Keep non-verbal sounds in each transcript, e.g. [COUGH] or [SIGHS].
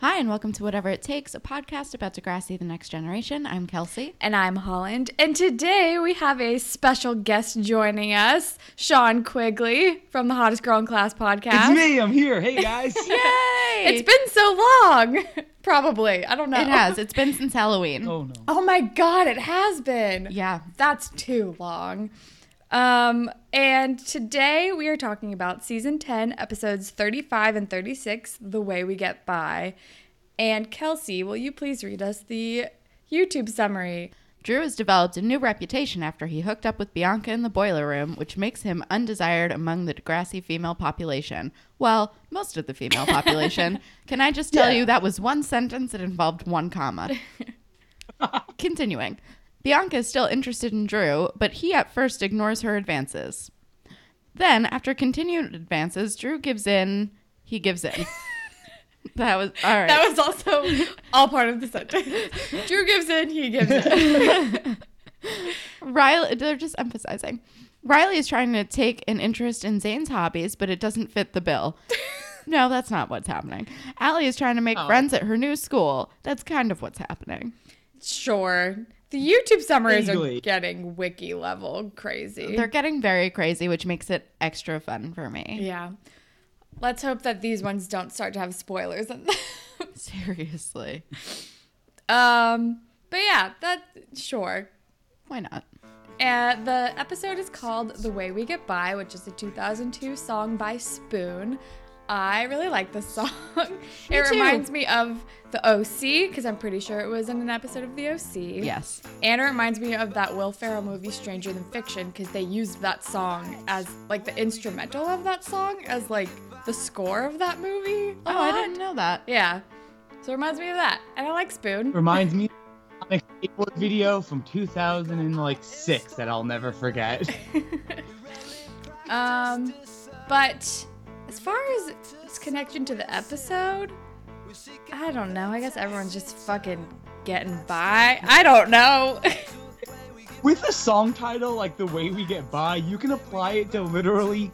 Hi, and welcome to Whatever It Takes, a podcast about Degrassi the Next Generation. I'm Kelsey. And I'm Holland. And today we have a special guest joining us, Sean Quigley from the Hottest Girl in Class podcast. It's me. I'm here. Hey guys. [LAUGHS] Yay! It's been so long. [LAUGHS] Probably. I don't know. It has. It's been since Halloween. oh no. Oh my god, it has been. Yeah. That's too long. Um, and today we are talking about season 10, episodes 35 and 36, The Way We Get By. And Kelsey, will you please read us the YouTube summary? Drew has developed a new reputation after he hooked up with Bianca in the boiler room, which makes him undesired among the Degrassi female population. Well, most of the female [LAUGHS] population. Can I just tell Yeah. you that was one sentence that involved one comma? [LAUGHS] Continuing. Bianca is still interested in Drew, but he at first ignores her advances. Then, after continued advances, Drew gives in. He gives in. [LAUGHS] that was all right. That was also all part of the sentence. Drew gives in, he gives in. [LAUGHS] Riley, they're just emphasizing. Riley is trying to take an interest in Zane's hobbies, but it doesn't fit the bill. [LAUGHS] no, that's not what's happening. Alli is trying to make Oh. friends at her new school. That's kind of what's happening. Sure. The YouTube summaries are getting wiki level crazy. They're getting very crazy, which makes it extra fun for me. yeah. Let's hope that these ones don't start to have spoilers in them. [LAUGHS] Seriously. um, but yeah, that sure. Why not? And the episode is called The Way We Get By, which is a 2002 song by Spoon. I really like this song. it too. reminds me of the OC, because I'm pretty sure it was in an episode of the OC. Yes. And it reminds me of that Will Ferrell movie Stranger Than Fiction, because they used that song as like the instrumental of that song as like the score of that movie. a Oh, I didn't know that. Yeah. So it reminds me of that. And I like Spoon. Reminds me of a skateboard video from 2006 that I'll never forget. [LAUGHS] Um, but as far as its connection to the episode, I don't know. I guess everyone's just fucking getting by. I don't know. [LAUGHS] With a song title like The Way We Get By, you can apply it to literally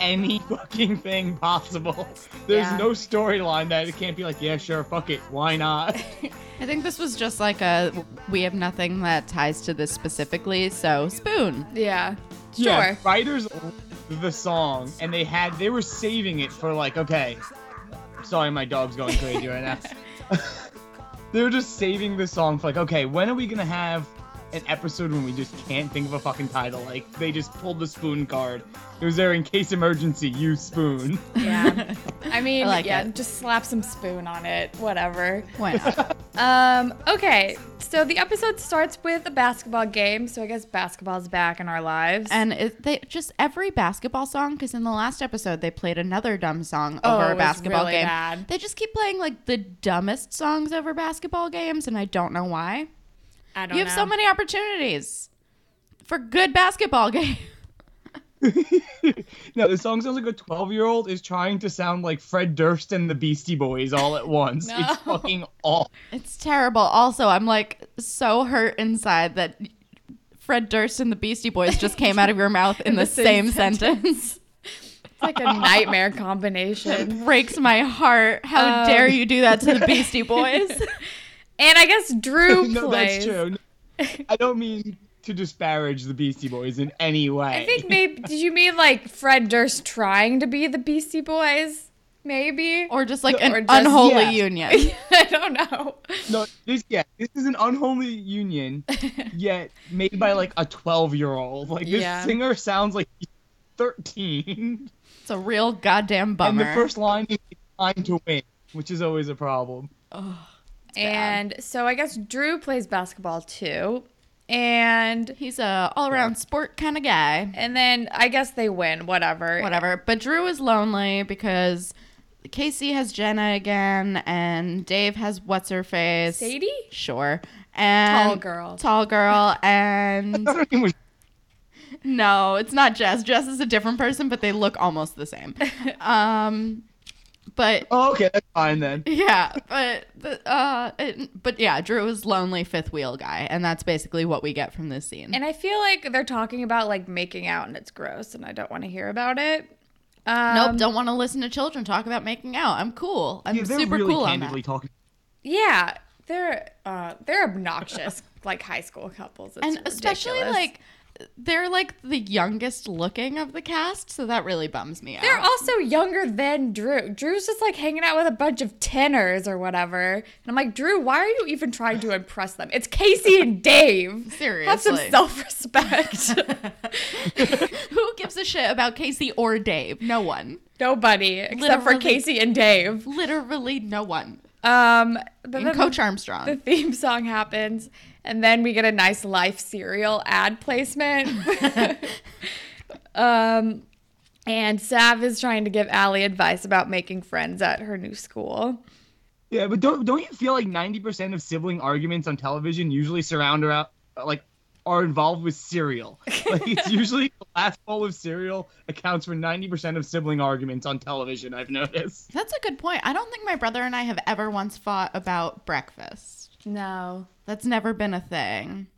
any [LAUGHS] fucking thing possible. There's Yeah. no storyline that it can't be like, yeah, sure, fuck it, why not? [LAUGHS] I think this was just like a we have nothing that ties to this specifically, so spoon. yeah. Sure. Yeah, writers loved the song and they had they were saving it for like okay sorry my dog's going crazy right now. [LAUGHS] They were just saving the song for like okay when are we gonna have an episode when we just can't think of a fucking title like they just pulled the spoon card it was there in case emergency use spoon Yeah. [LAUGHS] I mean, I like yeah, it. just slap some spoon on it. Whatever. Why not? [LAUGHS] Um, okay. So the episode starts with a basketball game. So I guess basketball's back in our lives. And it, they just every basketball song, because in the last episode they played another dumb song Oh, over it a was basketball really game. bad. They just keep playing like the dumbest songs over basketball games, and I don't know why. I don't You have know. so many opportunities for good basketball [LAUGHS] game. [LAUGHS] no the song sounds like a 12 year old is trying to sound like fred durst and the beastie boys all at once No. it's fucking awful It's terrible. Also, I'm like so hurt inside that Fred Durst and the Beastie Boys just [LAUGHS] came out of your mouth in the, the same, same sentence. It's like a nightmare combination. It breaks my heart. How Um, dare you do that to the Beastie Boys? And I guess Drew [LAUGHS] no, plays. that's true. I don't mean to disparage the Beastie Boys in any way. I think maybe [LAUGHS] did you mean like Fred Durst trying to be the Beastie Boys? Maybe. or just like Or an just- unholy yeah. union. [LAUGHS] I don't know. no, this yeah, this is an unholy union, yet made by like a twelve-year-old. Like this Yeah. singer sounds like thirteen, It's a real goddamn bummer. and the first line is "time to win," which is always a problem. And so I guess Drew plays basketball too. And He's a all around sport kind of guy. and then I guess they win, whatever. Whatever. But Drew is lonely because Casey has Jenna again, and Dave has what's her face. Sadie? Sure. And Tall girl. Tall girl, [LAUGHS] and Her name was No, it's not Jess. Jess is a different person, but they look almost the same. [LAUGHS] Um, but Oh, okay, that's fine then. [LAUGHS] yeah, but the, uh, it, but yeah, Drew is lonely fifth wheel guy, and that's basically what we get from this scene. And I feel like they're talking about like making out and it's gross and I don't want to hear about it. Um, nope, don't want to listen to children talk about making out. I'm cool. I'm Yeah, super really cool on that. talking. Yeah, they're uh they're obnoxious [LAUGHS] like high school couples. It's and especially like they're like the youngest looking of the cast, so that really bums me out. they're also younger than Drew. Drew's just like hanging out with a bunch of tenors or whatever. And I'm like, Drew, why are you even trying to impress them? It's Casey and [LAUGHS] Dave. Seriously. Have some self-respect. [LAUGHS] Who gives a shit about Casey or Dave? No one. Nobody except for Casey and Dave. Literally no one. Um, And then Coach Armstrong. the theme song happens, and then we get a nice Life cereal ad placement. [LAUGHS] um, and Sav is trying to give Alli advice about making friends at her new school. Yeah, but don't don't you feel like ninety percent of sibling arguments on television usually surround around like are involved with cereal? [LAUGHS] Like it's usually the last bowl of cereal accounts for ninety percent of sibling arguments on television. I've noticed. That's a good point. I don't think my brother and I have ever once fought about breakfast. No. That's never been a thing.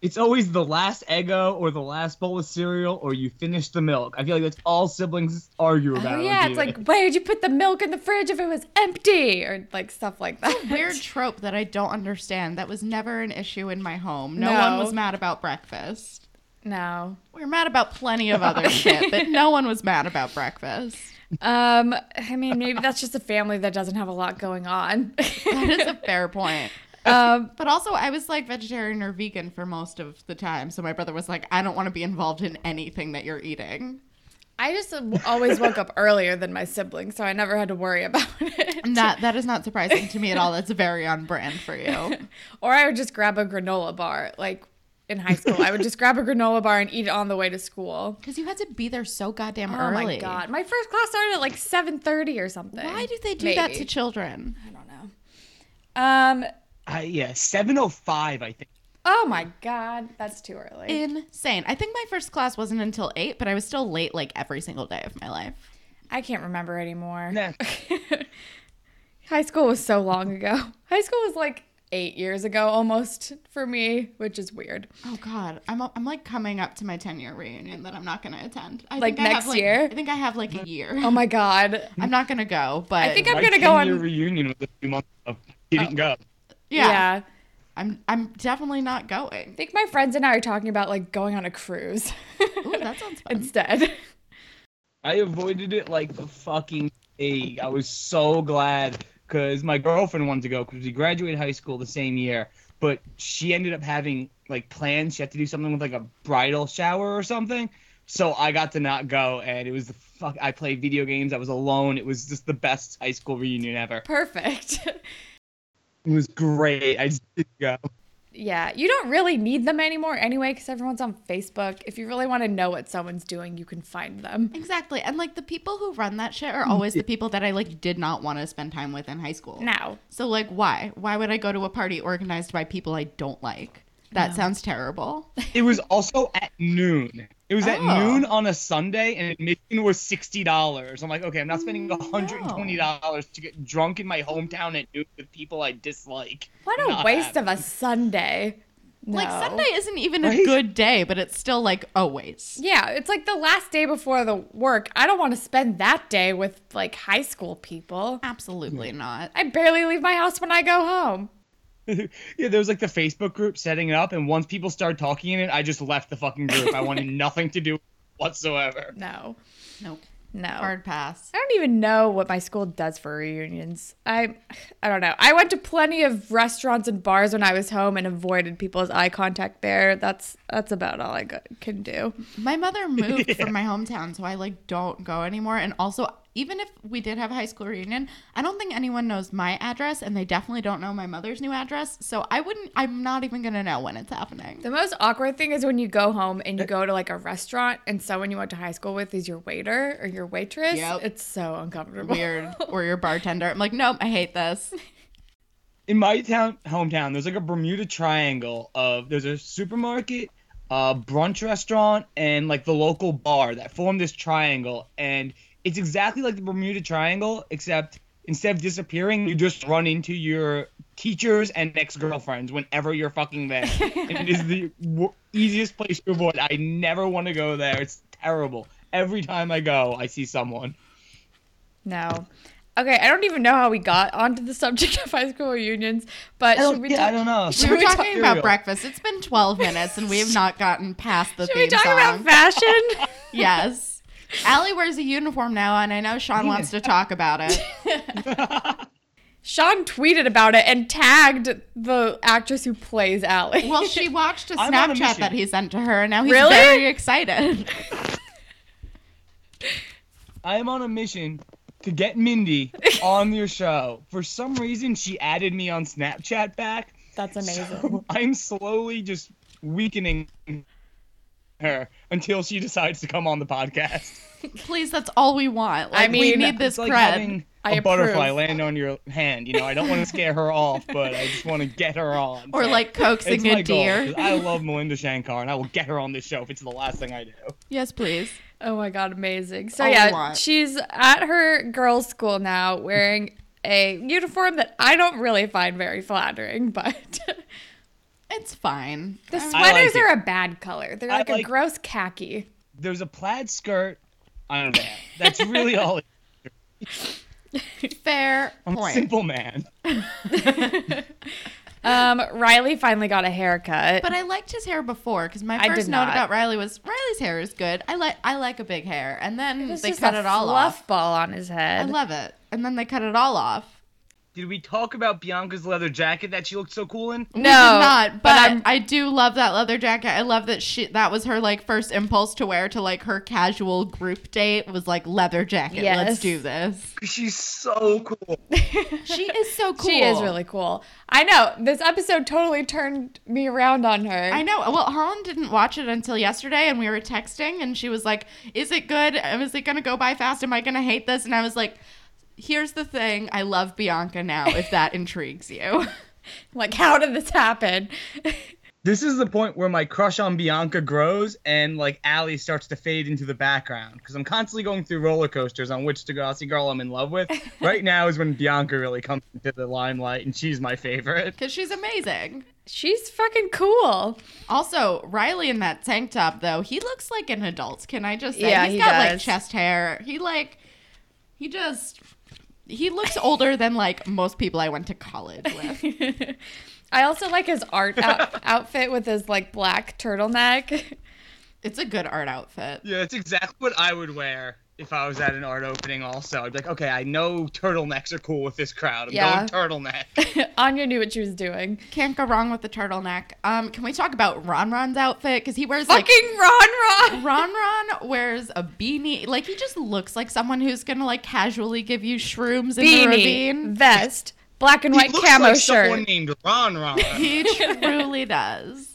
It's always the last Eggo or the last bowl of cereal or you finish the milk. I feel like that's all siblings argue about. Oh yeah, it's like why did you put the milk in the fridge if it was empty or like stuff like that. Weird trope that I don't understand. That was never an issue in my home. No, one was mad about breakfast. No. We were mad about plenty of other [LAUGHS] shit, but no one was mad about breakfast. Um, I mean, maybe that's just a family that doesn't have a lot going on. That is a [LAUGHS] fair point. Um, [LAUGHS] But also, I was like vegetarian or vegan for most of the time. So my brother was like, I don't want to be involved in anything that you're eating. I just always woke up earlier than my siblings, so I never had to worry about [LAUGHS] it. And that, that is not surprising to me at all. That's very on brand for you. [LAUGHS] or I would just grab a granola bar, like in high school. I would just grab a granola bar and eat it on the way to school. Because you had to be there so goddamn Oh early. Oh my god, my first class started at like seven thirty or something. Why do they do that to children? I don't know. Um. I, yeah, seven oh five. I think. Oh my god, that's too early. Insane. I think my first class wasn't until eight, but I was still late like every single day of my life. I can't remember anymore. Nah. [LAUGHS] High school was so long ago. [LAUGHS] High school was like eight years ago almost for me, which is weird. Oh God, I'm I'm like coming up to my 10 year reunion that I'm not gonna attend. I Like think I have, next like- year? I think I have like a year. Oh my god. [LAUGHS] I'm not gonna go, but I think I'm gonna go 10-year on. reunion was a few months ago. He oh. didn't go. Yeah, yeah. I'm I'm definitely not going. I think my friends and I are talking about like going on a cruise Ooh, that sounds [LAUGHS] fun. instead. I avoided it like the fucking plague. I was so glad because my girlfriend wanted to go because we graduated high school the same year, but she ended up having like plans. She had to do something with like a bridal shower or something. So I got to not go, and it was the fuck. I played video games. I was alone. It was just the best high school reunion ever. Perfect. [LAUGHS] It was great. I just didn't go. yeah, you don't really need them anymore anyway because everyone's on Facebook. If you really want to know what someone's doing, you can find them. Exactly, and like the people who run that shit are always the people that I like did not want to spend time with in high school. Now, So like, why? Why would I go to a party organized by people I don't like? That No. sounds terrible. It was also at noon. It was at Oh. noon on a Sunday, and admission was sixty dollars. I'm like, okay, I'm not spending oh, hundred and twenty dollars to get drunk in my hometown at noon with people I dislike. what a Not waste happening. of a Sunday. Like Sunday isn't even a Right? good day, but it's still like a waste. Yeah, it's like the last day before the work. I don't want to spend that day with like high school people. Absolutely hmm. not. I barely leave my house when I go home. [LAUGHS] yeah, there was like the Facebook group setting it up, and once people started talking in it, I just left the fucking group. I wanted [LAUGHS] nothing to do with it whatsoever. No, Nope. no. Hard pass. I don't even know what my school does for reunions. I I don't know. I went to plenty of restaurants and bars when I was home and avoided people's eye contact there. That's that's about all I go- can do. My mother moved [LAUGHS] from my hometown, so I like don't go anymore. And also, even if we did have a high school reunion, I don't think anyone knows my address, and they definitely don't know my mother's new address. So I wouldn't. I'm not even gonna know when it's happening. The most awkward thing is when you go home and you go to like a restaurant and someone you went to high school with is your waiter or your waitress. Yep. It's so uncomfortable. Weird. or your bartender. I'm like, nope, I hate this. In my town, hometown, there's like a Bermuda Triangle of there's a supermarket, a brunch restaurant and like the local bar that form this triangle, and it's exactly like the Bermuda Triangle, except instead of disappearing, you just run into your teachers and ex-girlfriends whenever you're fucking there. and [LAUGHS] it is the w- easiest place to avoid. I never want to go there. It's terrible. Every time I go, I see someone. No. Okay, I don't even know how we got onto the subject of high school reunions, but I should don't, we yeah, ta- I don't know. Should We were we talk- talking about breakfast. It's been 12 minutes and we have not gotten past the should theme we talk song. about fashion? [LAUGHS] yes. Alli wears a uniform now, and I know Sean wants to talk about it. [LAUGHS] Sean tweeted about it and tagged the actress who plays Alli. Well, she [LAUGHS] watched a I'm on a Snapchat mission. that he sent to her, and now he's Really? very excited. [LAUGHS] I am on a mission to get Mindy on your show. For some reason, she added me on Snapchat back. That's amazing. So I'm slowly just weakening her until she decides to come on the podcast. [LAUGHS] Please, that's all we want. I mean, we need this It's like cred. having I a butterfly land on your hand. You know, I don't want to scare her off, but I just want to get her on. or So like it's coaxing my a goal, I [LAUGHS] love Melinda Shankar, and I will get her on this show if it's the last thing I do. Yes, please. Oh my god, amazing. So All yeah, she's at her girls' school now wearing a uniform that I don't really find very flattering, but [LAUGHS] It's fine. the I'm- sweaters it. are a bad color. They're I like, a gross khaki. There's a plaid skirt. I don't know. That's really all. it- [LAUGHS] fair I'm a point. simple man. [LAUGHS] Um, Riley finally got a haircut. But I liked his hair before because my first note not. about Riley was Riley's hair is good. I like I like a big hair, and then they cut a it all fluff off. ball on his head. I love it, and then they cut it all off. Did we talk about Bianca's leather jacket that she looked so cool in? We no, did not, but, but I'm I do love that leather jacket. I love that she that was her like first impulse to wear to like her casual group date was like leather jacket. Yes. Let's do this. She's so cool. [LAUGHS] She is so cool. she is really cool. I know this episode totally turned me around on her. I know. Well, Holland didn't watch it until yesterday, and we were texting, and she was like, "Is it good? Is it gonna go by fast? Am I gonna hate this?" And I was like, "Here's the thing. I love Bianca now. If that [LAUGHS] intrigues you." Like, how did this happen? [LAUGHS] This is the point where my crush on Bianca grows and like Alli starts to fade into the background because I'm constantly going through roller coasters on which Degrassi girl I'm in love with. [LAUGHS] right now is when Bianca really comes into the limelight and she's my favorite. Because she's amazing. She's fucking cool. Also, Riley in that tank top, though, he looks like an adult. Can I just say? Yeah, He's he got like chest hair. He like, he just, he looks older than like most people I went to college with. [LAUGHS] I also like his art out- [LAUGHS] outfit with his like black turtleneck. It's a good art outfit. Yeah, it's exactly what I would wear if I was at an art opening. Also, I'd be like, okay, I know turtlenecks are cool with this crowd. I'm Yeah. going turtleneck. [LAUGHS] Anya knew what she was doing. Can't go wrong with the turtleneck. Um, can we talk about Ron Ron's outfit? Because he wears like Fucking Ron Ron. [LAUGHS] Ron Ron wears a beanie. Like he just looks like someone who's gonna like casually give you shrooms in the Beanie, ravine. vest, black and He white looks camo like shirt. someone named Ron Ron. [LAUGHS] He truly does.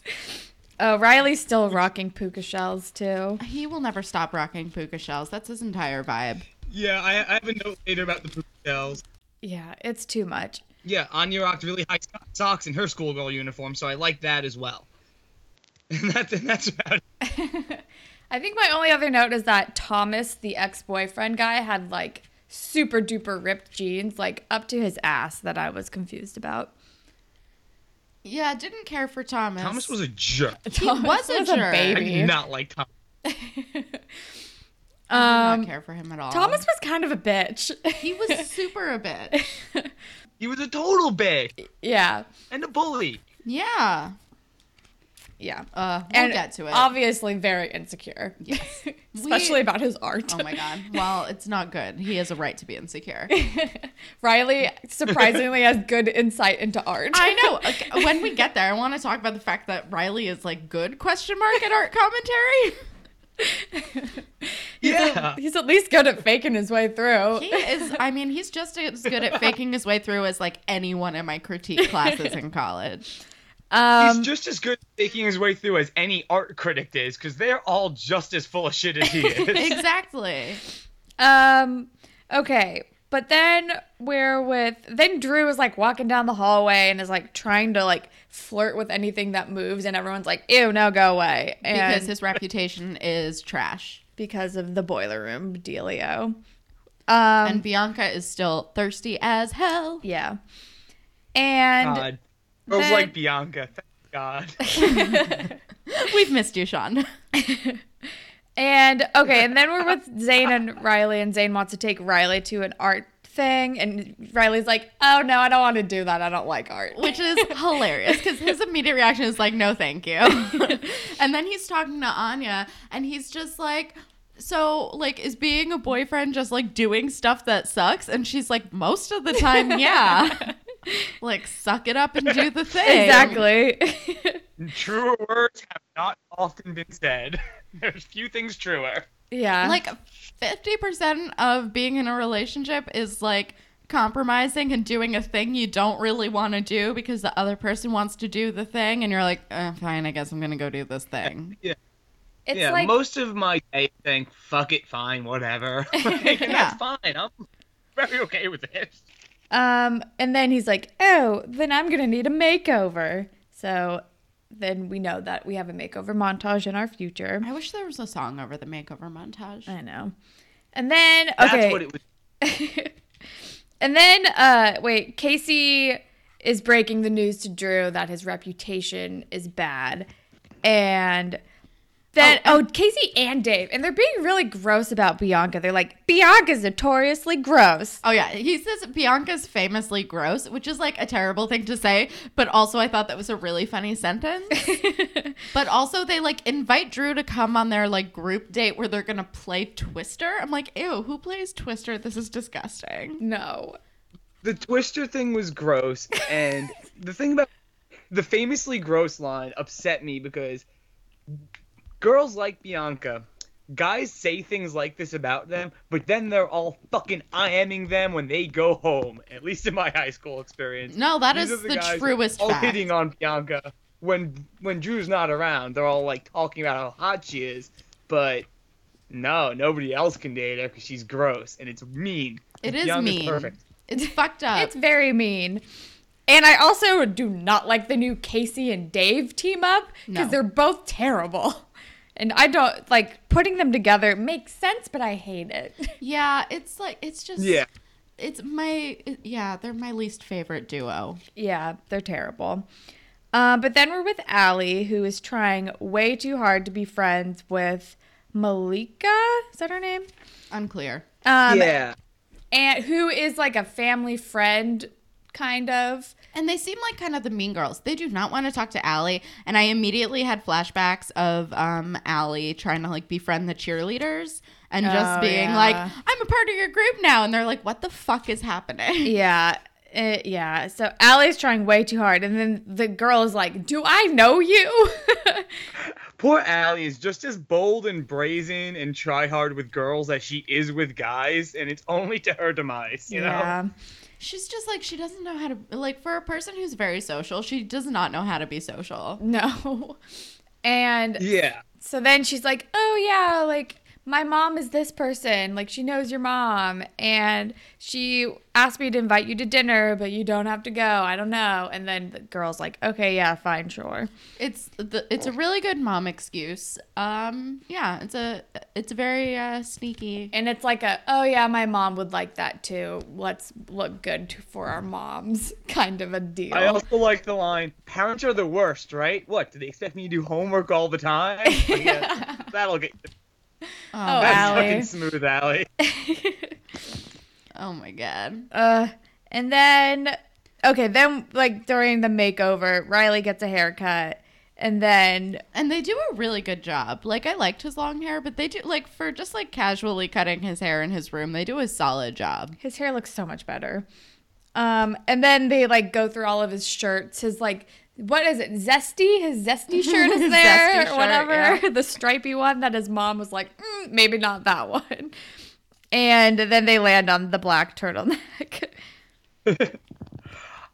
Oh, Riley's still rocking puka shells too. He will never stop rocking puka shells. That's his entire vibe. yeah, I, I have a note later about the puka shells. Yeah, it's too much. Yeah, Anya rocked really high so- socks in her schoolgirl uniform, so I like that as well. [LAUGHS] And that's, and that's about it. [LAUGHS] I think my only other note is that Thomas, the ex-boyfriend guy, had like super duper ripped jeans, like up to his ass, that I was confused about. Yeah, didn't care for Thomas. Thomas was a jerk. [LAUGHS] he was a jerk. I baby. did not like Thomas. [LAUGHS] I did Um, not care for him at all. Thomas was kind of a bitch. he was super a bitch. [LAUGHS] He was a total bitch yeah, and a bully. Yeah. Yeah. Uh, we'll and get to it. obviously very insecure. Yes. [LAUGHS] Especially We- about his art. Oh my god. Well, it's not good. He has a right to be insecure. [LAUGHS] Riley surprisingly has good insight into art. I know. [LAUGHS] Okay, When we get there, I want to talk about the fact that Riley is like good question mark at art commentary. Yeah. He's at least good at faking his way through. He is. I mean, he's just as good at faking his way through as like anyone in my critique classes in college. Um, He's just as good at taking his way through as any art critic is, because they're all just as full of shit as he [LAUGHS] is. Exactly. Um. Okay. But then we're with then Drew is like walking down the hallway and is like trying to like flirt with anything that moves, and everyone's like, "Ew, no, go away!" And because his reputation is trash. because of the boiler room dealio. Um, And Bianca is still thirsty as hell. yeah, and God. Girls was like Bianca. Thank God. [LAUGHS] We've missed you, Sean. And okay, and then we're with Zane and Riley, and Zane wants to take Riley to an art thing, and Riley's like, "Oh no, I don't want to do that. I don't like art." Which is hilarious because his [LAUGHS] immediate reaction is like, no, thank you. [LAUGHS] and then he's talking to Anya and he's just like, so, like, is being a boyfriend just like doing stuff that sucks? And she's like, most of the time, yeah. Like, suck it up and do the [LAUGHS] thing. exactly. [LAUGHS] Truer words have not often been said. [LAUGHS] There's few things truer. yeah. Like, 50% of being in a relationship is like, compromising and doing a thing you don't really want to do because the other person wants to do the thing and you're like eh, fine i guess i'm gonna go do this thing it's yeah, like most of my day think, fuck it, fine, whatever. Like, and Yeah. that's fine. I'm very okay with it. Um and then he's like, "Oh, then I'm going to need a makeover." So then we know that we have a makeover montage in our future. i wish there was a song over the makeover montage I know. And then That's okay. what it was. [LAUGHS] And then, uh, wait, Casey is breaking the news to Drew that his reputation is bad. And then, oh, oh um, Casey and Dave. And they're being really gross about Bianca. They're like, Bianca's notoriously gross. Oh yeah, he says Bianca's famously gross, which is like a terrible thing to say, but also I thought that was a really funny sentence. [LAUGHS] but also they like invite Drew to come on their like group date where they're gonna play Twister. I'm like, ew, who plays Twister? This is disgusting. no. The Twister thing was gross, and [LAUGHS] the thing about the famously gross line upset me because girls like Bianca, guys say things like this about them, but then they're all fucking IMing them when they go home. At least in my high school experience. No, that These is are the, guys truest all fact. hitting on Bianca when when Drew's not around. They're all like talking about how hot she is, but no, nobody else can date her because she's gross and it's mean. It is Bianca's mean. Perfect. It's fucked up. It's very mean. And I also do not like the new Casey and Dave team up because No. they're both terrible. [LAUGHS] And I don't like putting them together makes sense, but I hate it. [LAUGHS] yeah, it's like it's just Yeah. It's my yeah, they're my least favorite duo. Yeah, they're terrible. Uh, but then we're with Alli, who is trying way too hard to be friends with Malika. Is that her name? Unclear. Um, yeah. And who is like a family friend, kind of. And they seem like kind of the mean girls. They do not want to talk to Alli. And I immediately had flashbacks of um, Alli trying to like befriend the cheerleaders and just Oh, being yeah. like, I'm a part of your group now. And they're like, what the fuck is happening? [LAUGHS] Yeah. uh, yeah. So Alli's trying way too hard. And then the girl is like, Do I know you? [LAUGHS] Poor Alli is just as bold and brazen and try hard with girls as she is with guys, and it's only to her demise, you know? Yeah. She's just like, she doesn't know how to, like, for a person who's very social, she does not know how to be social. No. [LAUGHS] And Yeah. so then she's like, "Oh yeah, like my mom is this person. Like she knows your mom and she asked me to invite you to dinner, but you don't have to go. I don't know." And then the girl's like, "Okay, yeah, fine, sure." It's the, it's a really good mom excuse. Um, yeah, it's a, it's a very uh, sneaky. And it's like a, "Oh yeah, my mom would like that too. Let's look good for our moms." [LAUGHS] kind of a deal. I also like the line, parents are the worst, right? What, do they expect me to do homework all the time? [LAUGHS] Yeah, that'll get oh, [LAUGHS] that's Alli. fucking smooth, Alli. [LAUGHS] Oh my god. Uh, and then okay, then like during the makeover, Riley gets a haircut, and then And they do a really good job. Like I liked his long hair, but they do like for just like casually cutting his hair in his room, they do a solid job. his hair looks so much better. Um, and then they like go through all of his shirts. His like, what is it? Zesty. His zesty [LAUGHS] shirt is there, zesty or shirt, whatever. yeah. [LAUGHS] the stripy one that his mom was like, mm, maybe not that one. And then they land on the black turtleneck. [LAUGHS]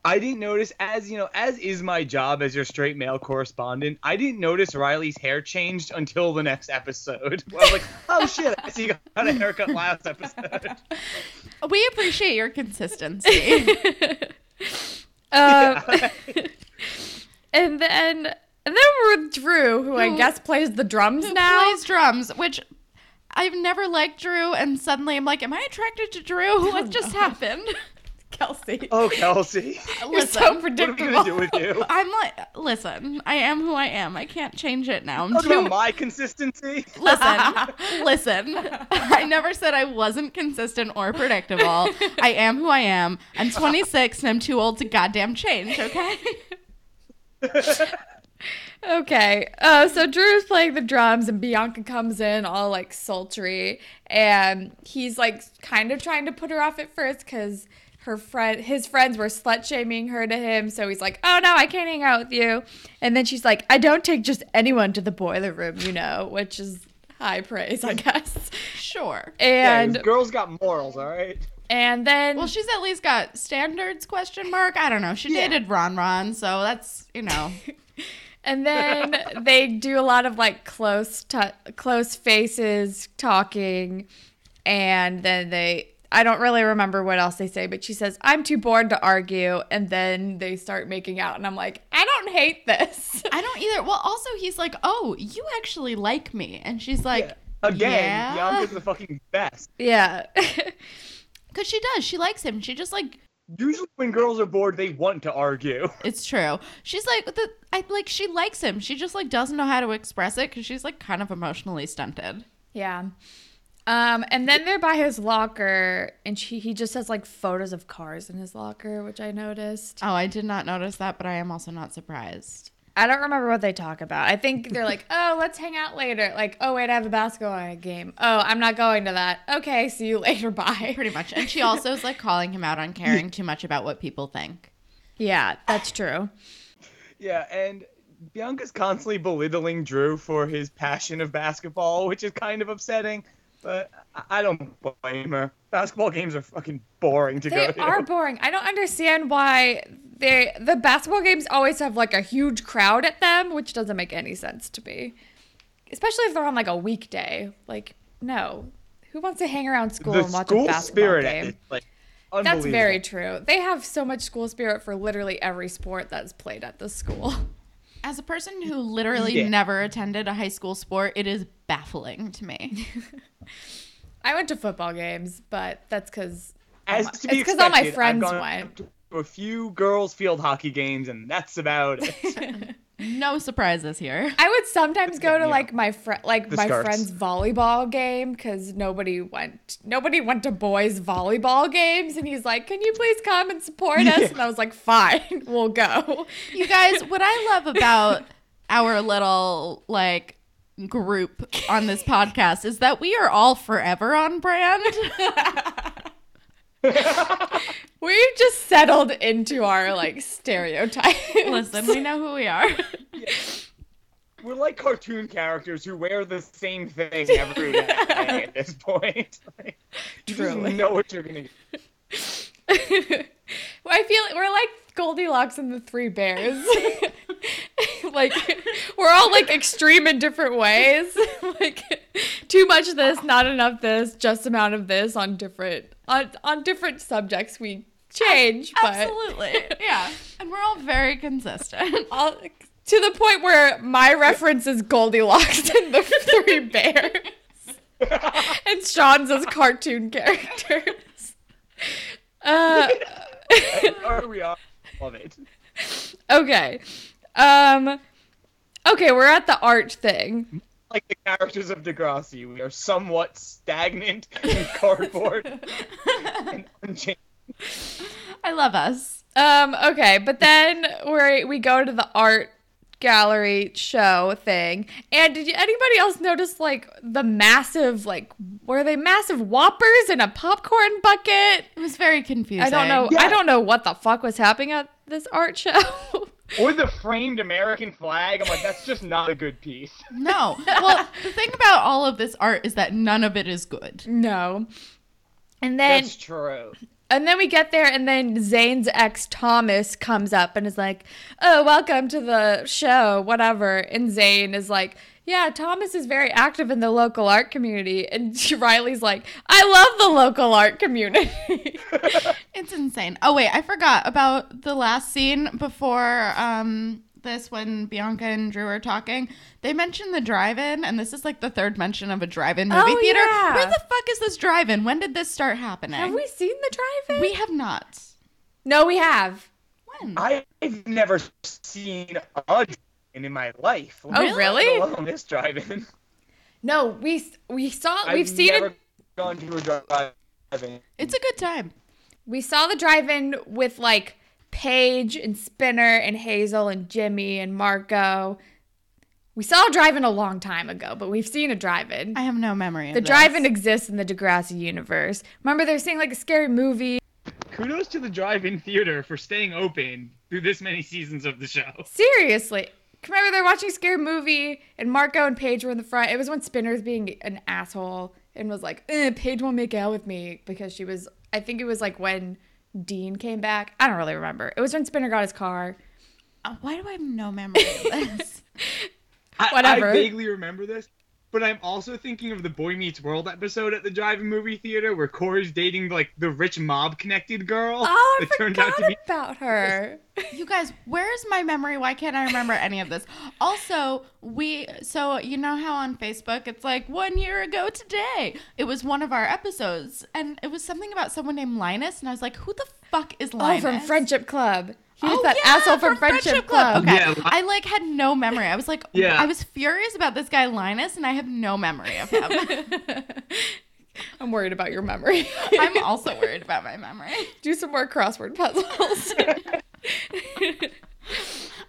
I didn't notice as you know, as is my job as your straight male correspondent. I didn't notice Riley's hair changed until the next episode. I was like, oh shit, I see you got a haircut last episode. We appreciate your consistency. Um, and then and then we're with Drew, who I guess plays the drums Who now. plays drums, which I've never liked Drew, and suddenly I'm like, am I attracted to Drew? What just happened? [LAUGHS] Kelsey. Oh, Kelsey, [LAUGHS] You're listen, so what are we gonna do with you? I'm like, listen, I am who I am. I can't change it now. I'm Talk too. about [LAUGHS] my consistency. Listen, listen. I never said I wasn't consistent or predictable. I am who I am. I'm 26 and I'm too old to goddamn change, okay? [LAUGHS] Okay, uh, so Drew's playing the drums, and Bianca comes in all like sultry, and he's like kind of trying to put her off at first because her friend, his friends were slut shaming her to him. So he's like, "Oh no, I can't hang out with you." And then she's like, "I don't take just anyone to the boiler room, you know," which is high praise, I guess. Sure. And this girl's got morals, all right. And then Well, she's at least got standards question mark. I don't know. She Yeah. dated Ron Ron, so that's, you know. [LAUGHS] And then they do a lot of like close t- close faces talking and then they I don't really remember what else they say, but she says, "I'm too bored to argue." And then they start making out and I'm like, "I don't hate this." I don't either. Well, also he's like, "Oh, you actually like me." And she's like, Yeah. Again, yeah. Bianca's the fucking best. yeah. [LAUGHS] Cuz she does. She likes him. She just like Usually, when girls are bored, they want to argue. [LAUGHS] it's true. She's like the I like she likes him. She just like doesn't know how to express it cuz she's like kind of emotionally stunted. yeah. Um, and then they're by his locker, and she he just has like photos of cars in his locker, which I noticed. Oh, I did not notice that, but I am also not surprised. I don't remember what they talk about. I think they're like, [LAUGHS] oh, let's hang out later. Like, oh, wait, I have a basketball game. Oh, I'm not going to that. Okay, see you [LAUGHS] later. Bye. Pretty much. And she also is like [LAUGHS] calling him out on caring too much about what people think. Yeah, that's true. Yeah, and Bianca's constantly belittling Drew for his passion of basketball, which is kind of upsetting. But I- I don't blame her. Basketball games are fucking boring to They go to. They are boring. I don't understand why they the basketball games always have like a huge crowd at them, which doesn't make any sense to me. Especially if they're on like a weekday. Like, no. Who wants to hang around school the and watch school a basketball spirit game? is like That's very true. They have so much school spirit for literally every sport that's played at the school. [LAUGHS] As a person who literally Yeah. never attended a high school sport, it is baffling to me. [LAUGHS] I went to football games, but that's because As it's to be because all my expected, I've friends gone went. to a few girls' field hockey games, and that's about it. [LAUGHS] [LAUGHS] No surprises here. I would sometimes go to Yeah. like my friend, like The my scarves. friend's volleyball game because nobody went. Nobody went to boys' volleyball games, and he's like, "Can you please come and support us?" Yeah. And I was like, "Fine, [LAUGHS] we'll go." You guys, what I love about our little like group on this podcast is that we are all forever on brand. [LAUGHS] We've just settled into our like stereotypes. Listen, we know who we are. We're like cartoon characters who wear the same thing [LAUGHS] every day at this point. Like, [LAUGHS] you Truly. just know what you're gonna get. I feel like we're like Goldilocks and the Three Bears. like we're all like extreme in different ways. like too much this, not enough this, just amount of this on different on on different subjects we change, but Absolutely. Yeah. And we're all very consistent. [LAUGHS] all, to the point where my reference is Goldilocks and the Three Bears. and Sean's is cartoon characters. Uh Or we are. Love it. Okay. Um Okay, we're at the art thing. Like the characters of Degrassi, we are somewhat stagnant [LAUGHS] and cardboard and [LAUGHS] unchanged. I love us. Um okay, but then we we go to the art gallery show thing. And did you, anybody else notice like the massive like were they massive whoppers in a popcorn bucket? It was very confusing. I don't know. Yeah. I don't know what the fuck was happening at this art show. [LAUGHS] Or the framed American flag. I'm like, that's just not a good piece. No. Well, the thing about all of this art is that none of it is good. no. And then That's true. And then we get there, and then Zane's ex Thomas comes up and is like, "Oh, welcome to the show, whatever." And Zane is like, "Yeah, Thomas is very active in the local art community." And [LAUGHS] Riley's like, "I love the local art community." [LAUGHS] It's insane. Oh wait, I forgot about the last scene before um this when Bianca and Drew are talking. They mentioned the drive-in, and this is like the third mention of a drive-in movie Oh, theater. yeah. Where the fuck is this drive-in? When did this start happening? have we seen the drive-in? We have not. no, we have. When? I've never seen a drive-in in my life. Oh, let really? alone this drive-in. No, we we saw I've we've seen never it. gone to a drive-in. It's a good time. We saw the drive-in with like Paige and Spinner and Hazel and Jimmy and Marco. We saw a drive-in a long time ago, but we've seen a drive-in. I have no memory. Of The this. drive-in exists in the Degrassi universe. Remember, they're seeing like a scary movie. Kudos to the drive-in theater for staying open through this many seasons of the show. Seriously, remember they're watching a scary movie, and Marco and Paige were in the front. It was when Spinner was being an asshole and was like, eh, "Paige won't make out with me" because she was. I think it was like when Dean came back. I don't really remember. It was when Spinner got his car. Uh, why do I have no memory of this? [LAUGHS] I, Whatever. I vaguely remember this, but I'm also thinking of the Boy Meets World episode at the drive-in movie theater where Cory's dating like the rich mob-connected girl. Oh, I that turned forgot out to be about her. you guys, where's my memory? Why can't I remember any of this? Also, we so you know how on Facebook it's like one year ago today. It was one of our episodes, and it was something about someone named Linus, and I was like, who the fuck is oh, Linus? Oh, Linus? from Friendship Club. He was Oh, that yeah, asshole from, Friendship, Club. Okay, Yeah, I like had no memory. I was like, Yeah. I was furious about this guy Linus, and I have no memory of him. [LAUGHS] I'm worried about your memory. [LAUGHS] I'm also worried about my memory. Do some more crossword puzzles. [LAUGHS]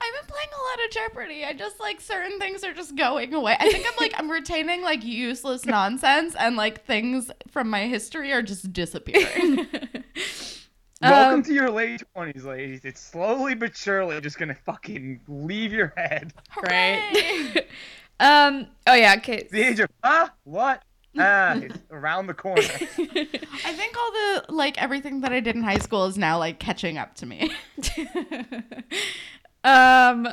I've been playing a lot of Jeopardy. I just like certain things are just going away. I think I'm like I'm retaining like useless nonsense and like things from my history are just disappearing. Welcome Um, to your late twenties, ladies. It's slowly but surely just gonna fucking leave your head. Right. [LAUGHS] um. Oh yeah. Okay. The age of ah what ah it's [LAUGHS] around the corner. [LAUGHS] I think all the like everything that I did in high school is now like catching up to me. um.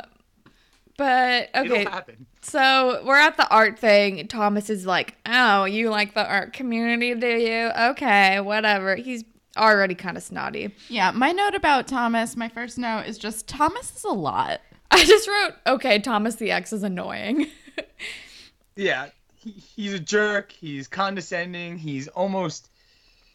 But okay. It'll happen. So we're at the art thing. Thomas is like, "Oh, you like the art community, do you? Okay, whatever." He's already kind of snotty. Yeah, my note about Thomas, my first note is just Thomas is a lot. I just wrote, "Okay, Thomas the X is annoying." [LAUGHS] Yeah, he, he's a jerk. He's condescending. He's almost.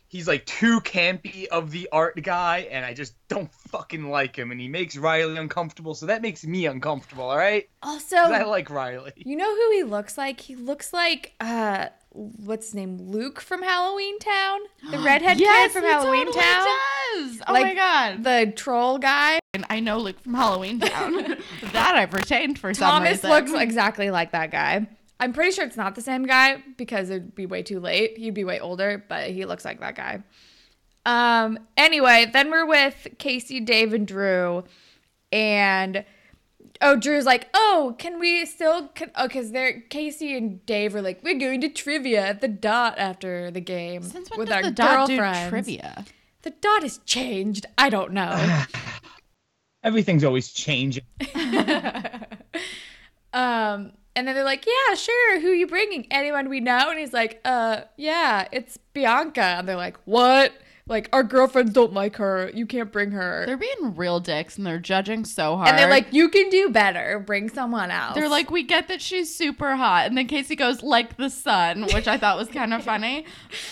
He's like too campy of the art guy, and I just don't fucking like him. And he makes Riley uncomfortable, so that makes me uncomfortable. All right. Also, I like Riley. you know who he looks like? He looks like uh, what's his name? Luke from Halloweentown, the [GASPS] redhead kid from he Halloween totally Town, does. Oh Like, my god. the troll guy. And I know Luke from Halloweentown. [LAUGHS] that I've retained for some reason. Thomas looks exactly like that guy. I'm pretty sure it's not the same guy because it'd be way too late. He'd be way older, but he looks like that guy. Um. Anyway, then we're with Casey, Dave, and Drew, and oh, Drew's like, oh, can we still? Can, oh, because they're Casey and Dave are like, we're going to trivia at the dot after the game Since when with does our the dot do girlfriends. trivia? The dot has changed. I don't know. [SIGHS] Everything's always changing. [LAUGHS] [LAUGHS] Um, and then they're like, "Yeah, sure. Who you bringing? Anyone we know?" And he's like, "Uh, yeah, it's Bianca." And they're like, "What? Like our girlfriends don't like her. You can't bring her." They're being real dicks and they're judging so hard. and they're like, "You can do better. Bring someone else." they're like, we get that she's super hot, and then Casey goes like the sun, which I thought was kind of [LAUGHS] funny.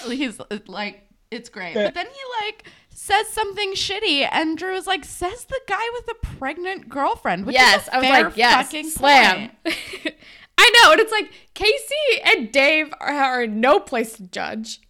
He's like, it's great, but then he like says something shitty, and Drew is like, says the guy with the pregnant girlfriend. Which "Yes." is a I was fair like, "Yes, fucking slam." [LAUGHS] I know, and it's like Casey and Dave are, are in no place to judge.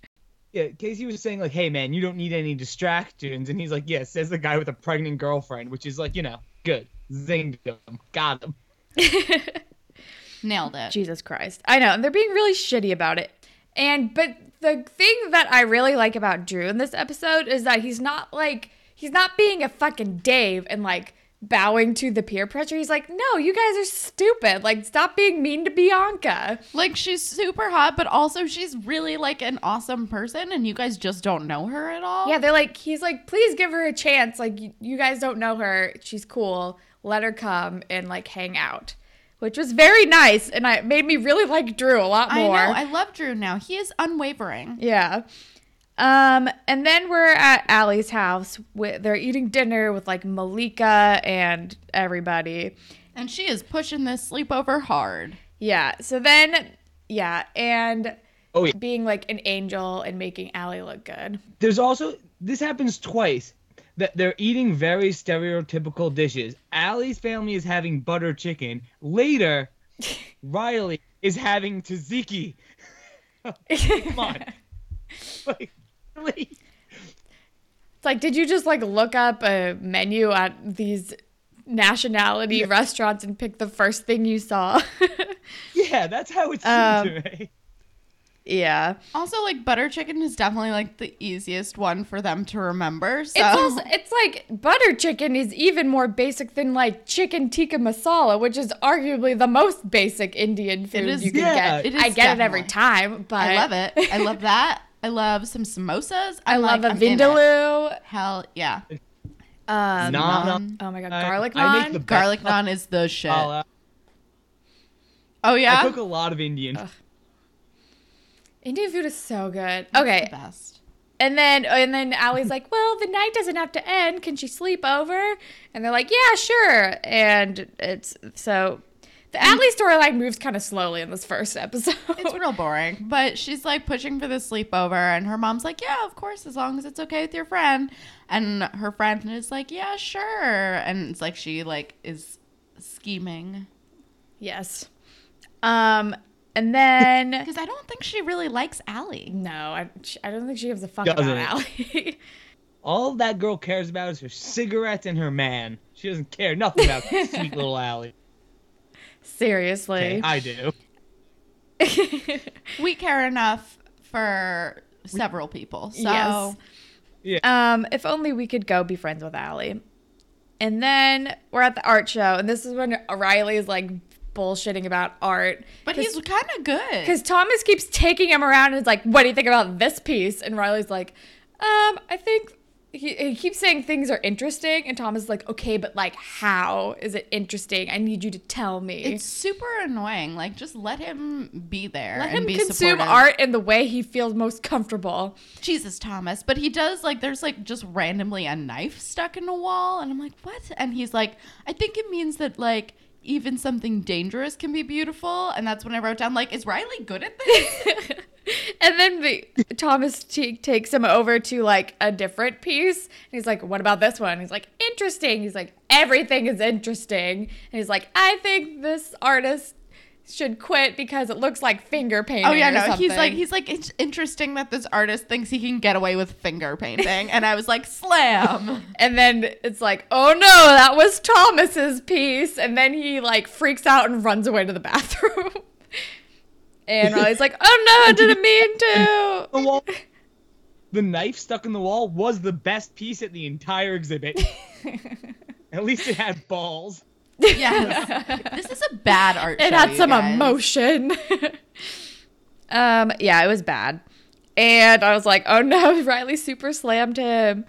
Yeah, Casey was saying like, "Hey man, you don't need any distractions," and he's like, "Yeah," says the guy with a pregnant girlfriend, which is like, you know, good, zinged him, got him. [LAUGHS] Nailed it. Jesus Christ. I know. And they're being really shitty about it. And, but the thing that I really like about Drew in this episode is that he's not like, he's not being a fucking Dave and like bowing to the peer pressure. He's like, no, you guys are stupid. Like, stop being mean to Bianca. Like she's super hot, but also she's really like an awesome person, and you guys just don't know her at all. Yeah, they're like, he's like, please give her a chance. Like, you, you guys don't know her. She's cool. Let her come and like hang out, which was very nice. And I it made me really like Drew a lot more. I know. more. I love Drew now. He is unwavering. yeah. Um, and then we're at Alli's house. With, they're eating dinner with like Malika and everybody. And she is pushing this sleepover hard. Yeah. So then, yeah, and Oh, yeah. being like an angel and making Alli look good. There's also this happens twice. That they're eating very stereotypical dishes. Alli's family is having butter chicken. Later, [LAUGHS] Riley is having tzatziki. [LAUGHS] Come on. [LAUGHS] Like, really? It's like, did you just like look up a menu at these nationality restaurants and pick the first thing you saw? [LAUGHS] Yeah, that's how it seemed Um, to me. yeah. Also, like butter chicken is definitely like the easiest one for them to remember. So It's also it's like butter chicken is even more basic than like chicken tikka masala, which is arguably the most basic Indian food is- you can yeah, get. it is I get it every time, but I love it. I love that. [LAUGHS] I love some samosas. I I'm love like, a I'm vindaloo. Hell yeah. Um, Nah, nah. Naan. oh my god, I- garlic I make naan. the best Garlic naan is the shit. masala. Oh yeah. I cook a lot of Indian. Indian food is so good. The Okay, best. and then and then Alli's like, [LAUGHS] "Well, the night doesn't have to end. Can she sleep over?" And they're like, "Yeah, sure." And it's so the Alli storyline moves kind of slowly in this first episode. It's real boring. But she's like pushing for the sleepover, and her mom's like, Yeah, of course, as long as it's okay with your friend. And her friend is like, Yeah, sure. And it's like she like is scheming. yes. Um, and then [LAUGHS] Because I don't think she really likes Alli. no, I, I don't think she gives a fuck Doesn't. about Alli. [LAUGHS] All that girl cares about is her cigarettes and her man. She doesn't care nothing about [LAUGHS] sweet little Alli. Seriously. Okay, I do. [LAUGHS] We care enough for several people. So Yes. Um, if only we could go be friends with Alli. And then we're at the art show, and this is when Riley is like bullshitting about art. But he's kind of good. because Thomas keeps taking him around and is like, "What do you think about this piece?" And Riley's like, "Um, I think." He, he keeps saying things are interesting, and Thomas is like, "Okay, but like, how is it interesting? I need you to tell me." It's super annoying. Like, just let him be there Let and him be consume supportive. art in the way he feels most comfortable. Jesus, Thomas. But he does like there's like just randomly a knife stuck in a wall, and I'm like, what? And he's like, I think it means that like even something dangerous can be beautiful, and that's when I wrote down like, is Riley good at this? [LAUGHS] and then the, Thomas t- takes him over to like a different piece. And he's like, "What about this one?" He's like, "Interesting." He's like, "Everything is interesting." And he's like, "I think this artist should quit because it looks like finger painting." oh yeah, or no. He's like he's like it's interesting that this artist thinks he can get away with finger painting, and I was like, slam. [LAUGHS] And then it's like, "Oh no, that was Thomas's piece." And then he like freaks out and runs away to the [LAUGHS] bathroom. and Riley's like, "Oh no, I didn't [LAUGHS] mean to." The wall. The knife stuck in the wall was the best piece at the entire exhibit. At least it had balls. Yes, [LAUGHS] this is a bad art. it show, had you some guys. emotion. [LAUGHS] um, yeah, it was bad. And I was like, oh no, [LAUGHS] Riley super slammed him.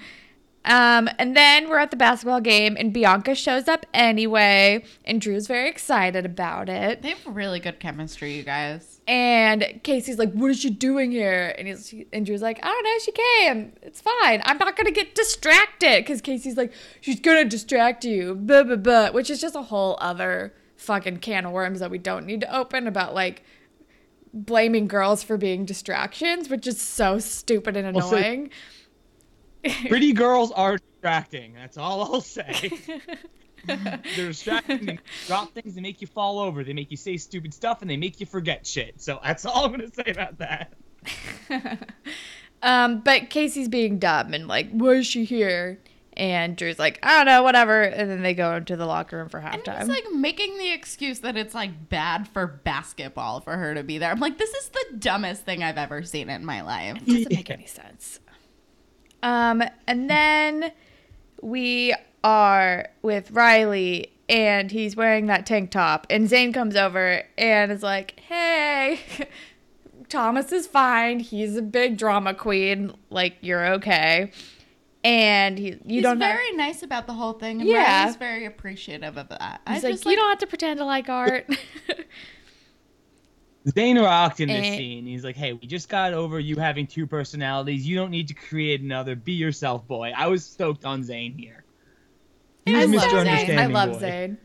Um, and then we're at the basketball game, and Bianca shows up anyway, and Drew's very excited about it. They have really good chemistry, you guys. And Casey's like, "What is she doing here?" And he's and Drew's like, "I don't know. She came. It's fine. I'm not gonna get distracted." Because Casey's like, "She's gonna distract you." Blah blah blah. Which is just a whole other fucking can of worms that we don't need to open about like blaming girls for being distractions, which is so stupid and annoying. Pretty [LAUGHS] girls are distracting. That's all I'll say. [LAUGHS] [LAUGHS] They're distracting. They drop things. They make you fall over. They make you say stupid stuff, and they make you forget shit. So that's all I'm gonna say about that. [LAUGHS] um, but Casey's being dumb and like, "Why is she here?" And Drew's like, "I don't know, whatever." And then they go into the locker room for And halftime. he's like making the excuse that it's like bad for basketball for her to be there. I'm like, this is the dumbest thing I've ever seen in my life. doesn't make any sense. Um, and then we are with Riley and he's wearing that tank top and Zane comes over and is like, "Hey, [LAUGHS] Thomas is fine. He's a big drama queen. Like you're okay." And he, you He's don't have- very nice about the whole thing, and Yeah. Riley's very appreciative of that. He's I like, just you don't have to pretend to like art. [LAUGHS] Zane rocked in this Eh. scene. He's like, "Hey, we just got over you having two personalities. You don't need to create another. Be yourself, boy." I was stoked on Zane here. He's I Mr. love Zane. I love boy. Zayn.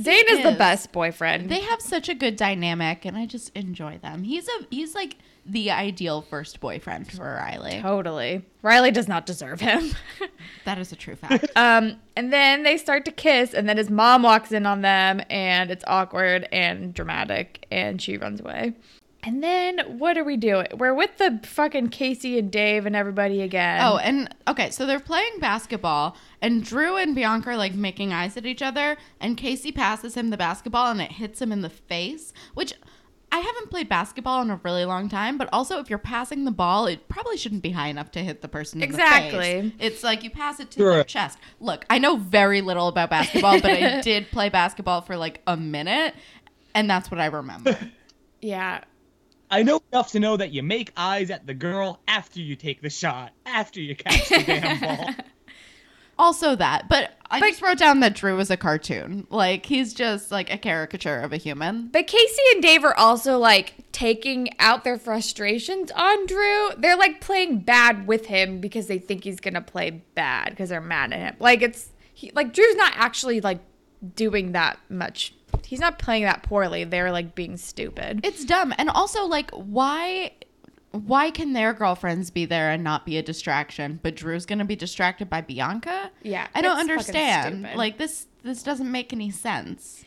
Zane is, the best boyfriend. They have such a good dynamic, and I just enjoy them. He's a he's like the ideal first boyfriend for Riley. totally. Riley does not deserve him. [LAUGHS] That is a true fact. [LAUGHS] um, and then they start to kiss, and then his mom walks in on them, and it's awkward and dramatic, and she runs away. And then what are we doing? We're with the fucking Casey and Dave and everybody again. Oh, and okay, so they're playing basketball, and Drew and Bianca are like making eyes at each other, and Casey passes him the basketball, and it hits him in the face, which I haven't played basketball in a really long time, but also if you're passing the ball, it probably shouldn't be high enough to hit the person in the Exactly. It's like you pass it to Sure. their chest. Look, I know very little about basketball, but I [LAUGHS] did play basketball for like a minute, and that's what I remember. yeah. I know enough to know that you make eyes at the girl after you take the shot, after you catch the damn [LAUGHS] ball. Also that, but I just wrote down that Drew is a cartoon. Like he's just like a caricature of a human. But Casey and Dave are also like taking out their frustrations on Drew. They're like playing bad with him because they think he's gonna play bad because they're mad at him. Like it's he, like Drew's not actually like doing that much. He's not playing that poorly. They're like being stupid. It's dumb. And also like why why can their girlfriends be there and not be a distraction, but Drew's going to be distracted by Bianca? Yeah, I don't understand. Like this this doesn't make any sense.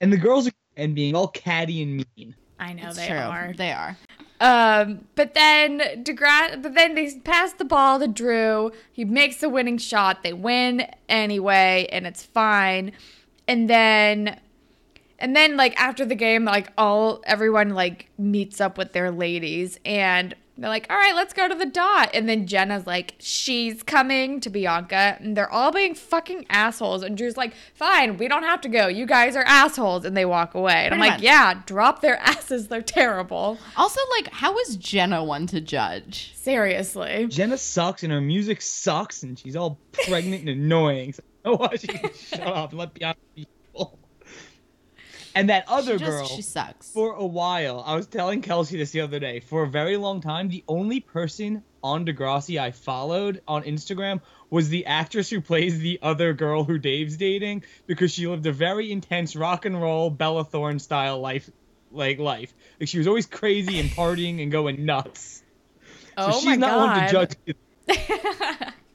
And the girls are and being all catty and mean. I know It's they true. are. They are. Um, but then Degrassi, but then they pass the ball to Drew. He makes the winning shot. They win anyway, and it's fine. And then, and then like after the game, like all everyone like meets up with their ladies, and they're like, "All right, let's go to the dot." And then Jenna's like, "She's coming to Bianca," and they're all being fucking assholes. And Drew's like, "Fine, we don't have to go. You guys are assholes," and they walk away. And I'm Pretty like, much. "Yeah, drop their [LAUGHS] asses. They're terrible." Also like how is Jenna one to judge? Seriously. Jenna sucks and her music sucks and she's all pregnant and annoying. So I [LAUGHS] know why she shut up and let Bianca be people. And that other she just, girl, she sucks. for a while, I was telling Kelsey this the other day. For a very long time, the only person on Degrassi I followed on Instagram was the actress who plays the other girl who Dave's dating because she lived a very intense rock and roll Bella Thorne style life, like life. Like she was always crazy and partying and going nuts. [LAUGHS] Oh so Oh she's my not one to God. judge. [LAUGHS]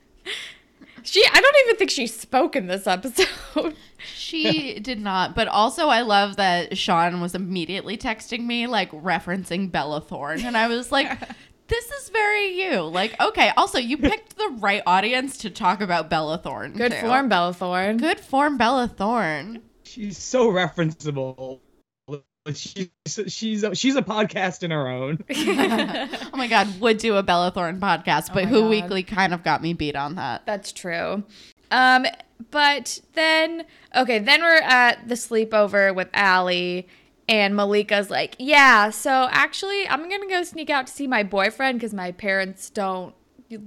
She I don't even think she spoke in this episode. She did not, but also I love that Sean was immediately texting me like referencing Bella Thorne, and I was like, [LAUGHS] "This is very you." Like, okay. Also, you picked the right audience to talk about Bella Thorne. Good too. form, Bella Thorne. Good form, Bella Thorne. She's so referenceable. She's she's a, she's a podcast in her own. [LAUGHS] Oh my God, would do a Bella Thorne podcast, but my Who God. Weekly kind of got me beat on that. That's true. Um, but then okay, then we're at the sleepover with Alli and Malika's like, yeah, so actually I'm gonna go sneak out to see my boyfriend because my parents don't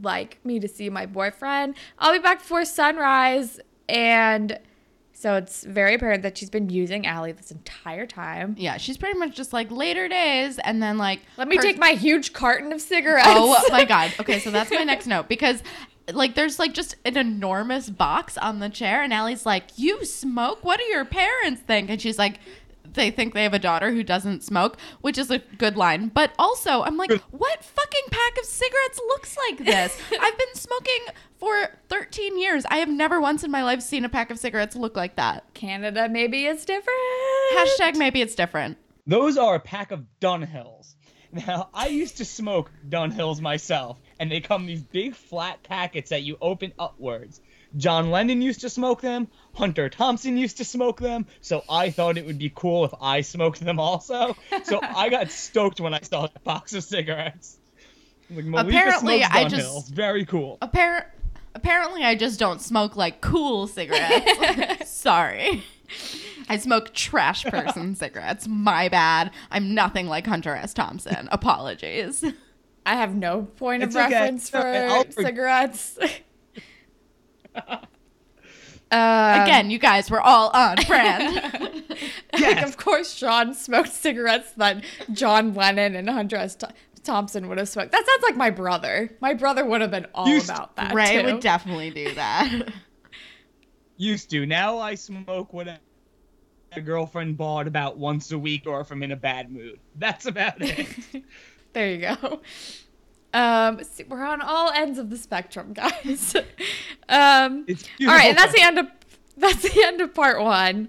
like me to see my boyfriend. I'll be back before sunrise and so it's very apparent that she's been using Alli this entire time. Yeah, she's pretty much just like later days, and then like Let me her- take my huge carton of cigarettes. Oh [LAUGHS] my god. Okay, so that's my next note because like there's like just an enormous box on the chair and Alli's like, "You smoke? What do your parents think?" And she's like they think they have a daughter who doesn't smoke, which is a good line. But also, I'm like, [LAUGHS] what fucking pack of cigarettes looks like this? [LAUGHS] I've been smoking for 13 years. I have never once in my life seen a pack of cigarettes look like that. Canada, maybe it's different. Hashtag maybe it's different. Those are a pack of Dunhills. Now, I used to smoke Dunhills myself, and they come these big flat packets that you open upwards. John Lennon used to smoke them, Hunter Thompson used to smoke them, so I thought it would be cool if I smoked them also. So [LAUGHS] I got stoked when I saw a box of cigarettes. Like, Malika Apparently, smokes I Dunhills. just- Very cool. Appar- Apparently, I just don't smoke like cool cigarettes. [LAUGHS] Sorry. I smoke trash person [LAUGHS] cigarettes. My bad. I'm nothing like Hunter S. Thompson. Apologies. I have no point of okay. reference It's okay. For cigarettes. Um, Again, you guys were all on brand. [LAUGHS] like, Yes. of course, Sean smoked cigarettes that John Lennon and Hunter S. Th- Thompson would have smoked. That sounds like my brother. My brother would have been all You s- about that. Ray too. would definitely do that. Used to. Now I smoke what a girlfriend bought about once a week or if I'm in a bad mood. That's about it. [LAUGHS] There you go. Um, see, we're on all ends of the spectrum, guys. [LAUGHS] um, all right, and that's the end of [LAUGHS] that's the end of part one.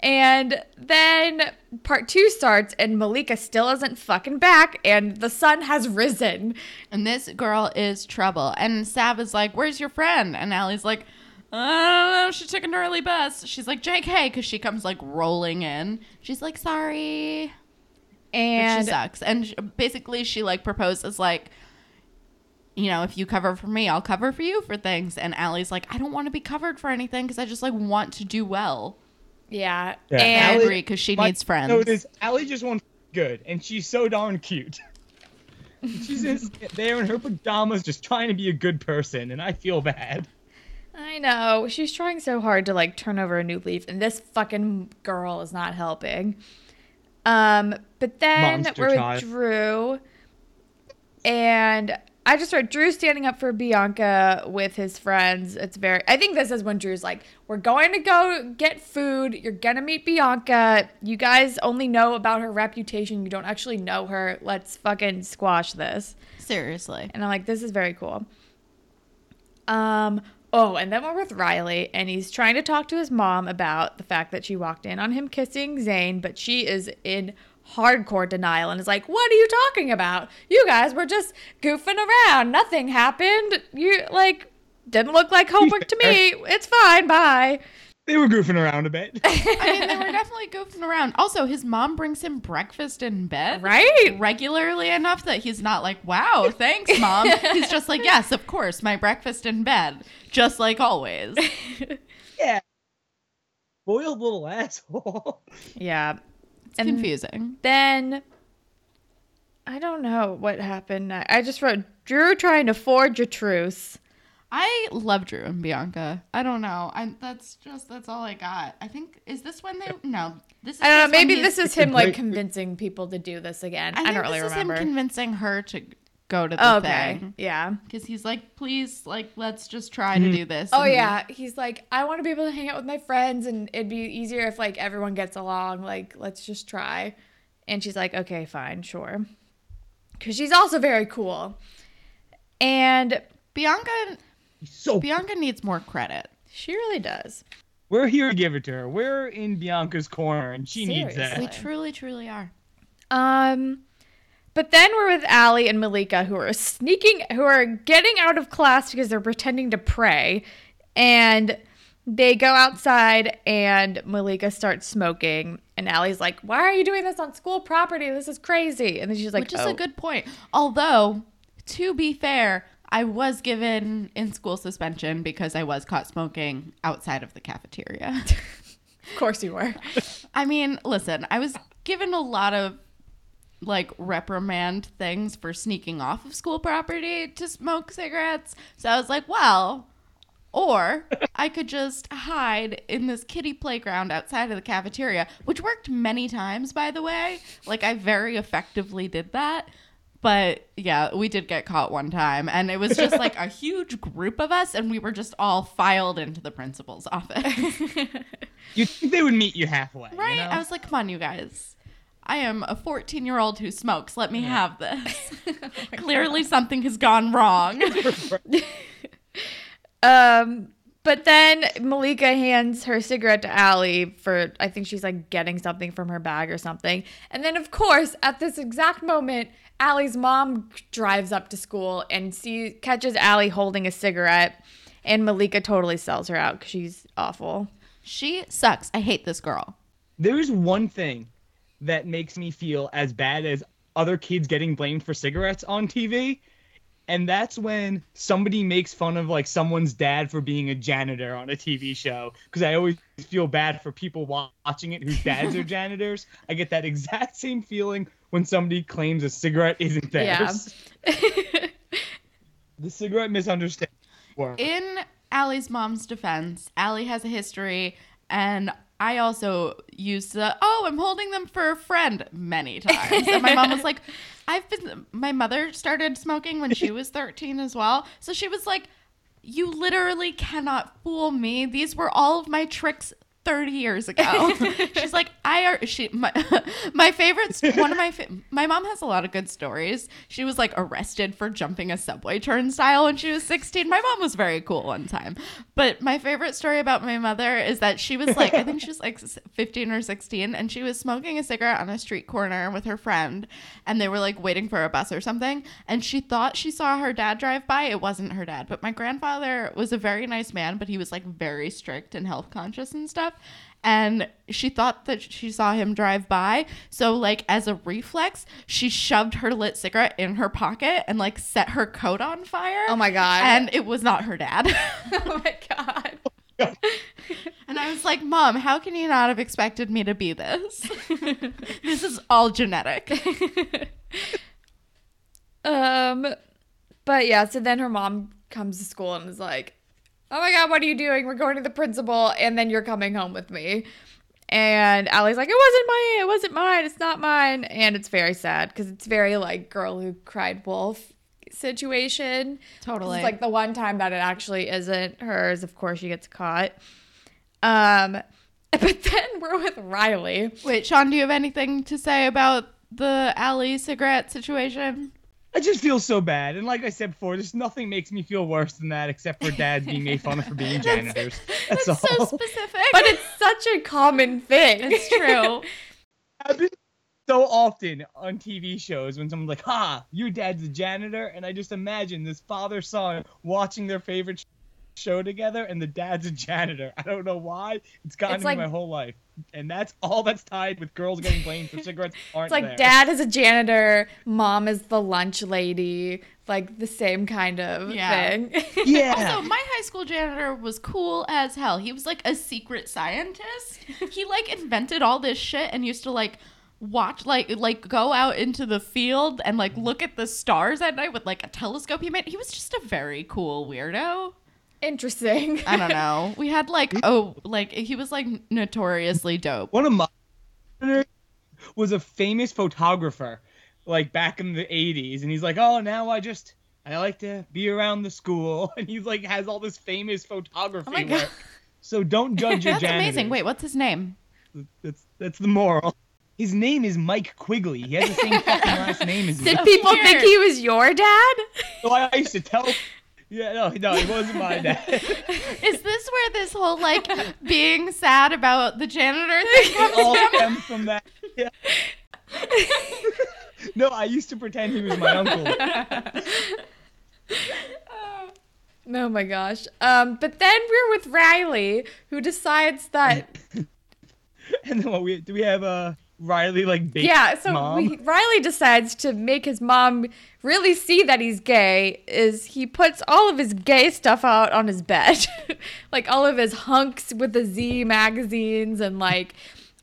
And then part two starts, and Malika still isn't fucking back, and the sun has risen. and this girl is trouble. And Sav is like, Where's your friend? And Alli's like, I don't know. She took an early bus. She's like, JK, because she comes like rolling in. She's like, Sorry. But And she sucks. And sh- basically, she like proposes like, you know, if you cover for me, I'll cover for you for things. And Alli's like, I don't want to be covered for anything because I just like want to do well. yeah, Yeah, I and Alli- agree because she My needs friends. note is Alli just wants good, and she's so darn cute. [LAUGHS] She's just there in her pajamas, just trying to be a good person, and I feel bad. I know she's trying so hard to like turn over a new leaf, and this fucking girl is not helping. Um, but then Monster we're child. with Drew, and I just wrote Drew standing up for Bianca with his friends. It's very. I think this is when Drew's like, "We're going to go get food. You're gonna meet Bianca. You guys only know about her reputation. You don't actually know her. Let's fucking squash this." Seriously. And I'm like, this is very cool. Um, oh, and then we're with Riley, and he's trying to talk to his mom about the fact that she walked in on him kissing Zane, but she is in hardcore denial and is like, What are you talking about? You guys were just goofing around. Nothing happened. You like didn't look like homework to me. It's fine. Bye. They were goofing around a bit. [LAUGHS] I mean, they were [LAUGHS] definitely goofing around. Also, his mom brings him breakfast in bed. Right? Regularly enough that he's not like, wow, thanks, mom. he's just like, yes, of course, my breakfast in bed. Just like always. [LAUGHS] yeah. Boiled little asshole. Yeah. It's And- confusing. then I don't know what happened. I I just wrote Drew trying to forge a truce. I love Drew and Bianca. I don't know. I that's just that's all I got. I think is this when they no this is I don't know. Maybe this is him like convincing people to do this again. I, I, don't really this remember. is him convincing her to go to the okay. thing Yeah. because he's like, please, like, let's just try to do this. Oh And- yeah. He's like, I want to be able to hang out with my friends, and it'd be easier if like everyone gets along. Like, let's just try. And she's like, okay, fine, sure. Because she's also very cool. And Bianca so Bianca needs more credit. she really does. We're here to give it to her. We're in Bianca's corner, and she needs that. We truly, truly are. Um, but then we're with Alli and Malika, who are sneaking, who are getting out of class because they're pretending to pray, and they go outside, and Malika starts smoking, and Alli's like, "Why are you doing this on school property? This is crazy." And then she's like, Which is "Oh." a good point. Although, to be fair, I was given in school suspension because I was caught smoking outside of the cafeteria. [LAUGHS] Of course you were. I mean, listen, I was given a lot of like reprimand things for sneaking off of school property to smoke cigarettes. So I was like, well, or [LAUGHS] I could just hide in this kiddie playground outside of the cafeteria, which worked many times, by the way. Like, I very effectively did that. But yeah, we did get caught one time, and it was just like a [LAUGHS] huge group of us, and we were just all filed into the principal's office. [LAUGHS] You think they would meet you halfway, you Right? know? I was like, come on, you guys. I am a 14 year old who smokes. Let me have this. [LAUGHS] [LAUGHS] Clearly, something has gone wrong. [LAUGHS] Um, but then Malika hands her cigarette to Alli for, I think she's like getting something from her bag or something. And then, of course, at this exact moment, Alli's mom drives up to school and sees, catches Alli holding a cigarette. And Malika totally sells her out because she's awful. she sucks. I hate this girl. There is one thing that makes me feel as bad as other kids getting blamed for cigarettes on TV And that's when somebody makes fun of like someone's dad for being a janitor on a TV show. Because I always feel bad for people watching it whose dads are [LAUGHS] janitors. I get that exact same feeling when somebody claims a cigarette isn't theirs. Yeah. [LAUGHS] The cigarette misunderstanding. work. In Alli's mom's defense, Alli has a history, and I also used the oh, I'm holding them for a friend many times. And my mom was like, [LAUGHS] I've been. My mother started smoking when she was 13 as well, so she was like, you literally cannot fool me. These were all of my tricks. 30 years ago. [LAUGHS] She's like, I are she my, [LAUGHS] my favorite one of my fa- my mom has a lot of good stories. She was like arrested for jumping a subway turnstile when she was 16. My mom was very cool one time. But my favorite story about my mother is that she was like, I think she was like 15 or 16 and she was smoking a cigarette on a street corner with her friend and they were like waiting for a bus or something and she thought she saw her dad drive by. It wasn't her dad, but my grandfather was a very nice man, but he was like very strict and health conscious and stuff and she thought that she saw him drive by. So like as a reflex she shoved her lit cigarette in her pocket and like set her coat on fire. Oh my god. and it was not her dad. [LAUGHS] Oh my god. [LAUGHS] and i was like mom how can you not have expected me to be this? [LAUGHS] This is all genetic. Um, but yeah, so then her mom comes to school and is like, "Oh my god, what are you doing? We're going to the principal, and then you're coming home with me." And Alli's like, "It wasn't mine. It wasn't mine. It's not mine." And it's very sad because it's very like girl who cried wolf situation. Totally. It's like the one time that it actually isn't hers. Of course, she gets caught. Um, [LAUGHS] but then we're with Riley. wait sean do you have anything to say about the Alli cigarette situation I just feel so bad. And like I said before, there's nothing makes me feel worse than that except for dads being made fun of for being [LAUGHS] janitors. [LAUGHS] That's, that's all. so specific But it's such a common thing. it's true [LAUGHS] happens so often on TV shows when someone's like, "Ha, your dad's a janitor," and I just imagine this father son watching their favorite sh- show together, and the dad's a janitor. I don't know why. It's gotten It's me my whole life, and that's all that's tied with girls getting blamed for cigarettes. [LAUGHS] Aren't It's like there. dad is a janitor, mom is the lunch lady, like the same kind of Yeah. thing. [LAUGHS] [LAUGHS] Yeah. Also, my high school janitor was cool as hell. He was like a secret scientist. He like invented all this shit and used to like watch like like go out into the field and like look at the stars at night with like a telescope he made. He was just a very cool weirdo. Interesting. I don't [LAUGHS] know. We had like oh like he was like notoriously dope. One of my [LAUGHS] was a famous photographer, like back in the '80s, and he's like, "Oh, now I just I like to be around the school," [LAUGHS] and he's like has all this famous photography Oh work. So don't judge your That's janitors. amazing. Wait, what's his name? That's that's the moral. His name is Mike Quigley. He has the same fucking last name as me. Did people think he was your dad? So I used to tell. Yeah, no, no, it wasn't my dad. [LAUGHS] Is this where this whole like being sad about the janitor thing comes All from? stems from that. Yeah. [LAUGHS] no, I used to pretend he was my uncle. [LAUGHS] Oh my gosh. Um, but then we're with Riley, who decides that And then what we do we have uh Riley like yeah. So we, Riley decides to make his mom really see that he's gay. Is he puts all of his gay stuff out on his bed, [LAUGHS] like all of his hunks with the Z magazines and like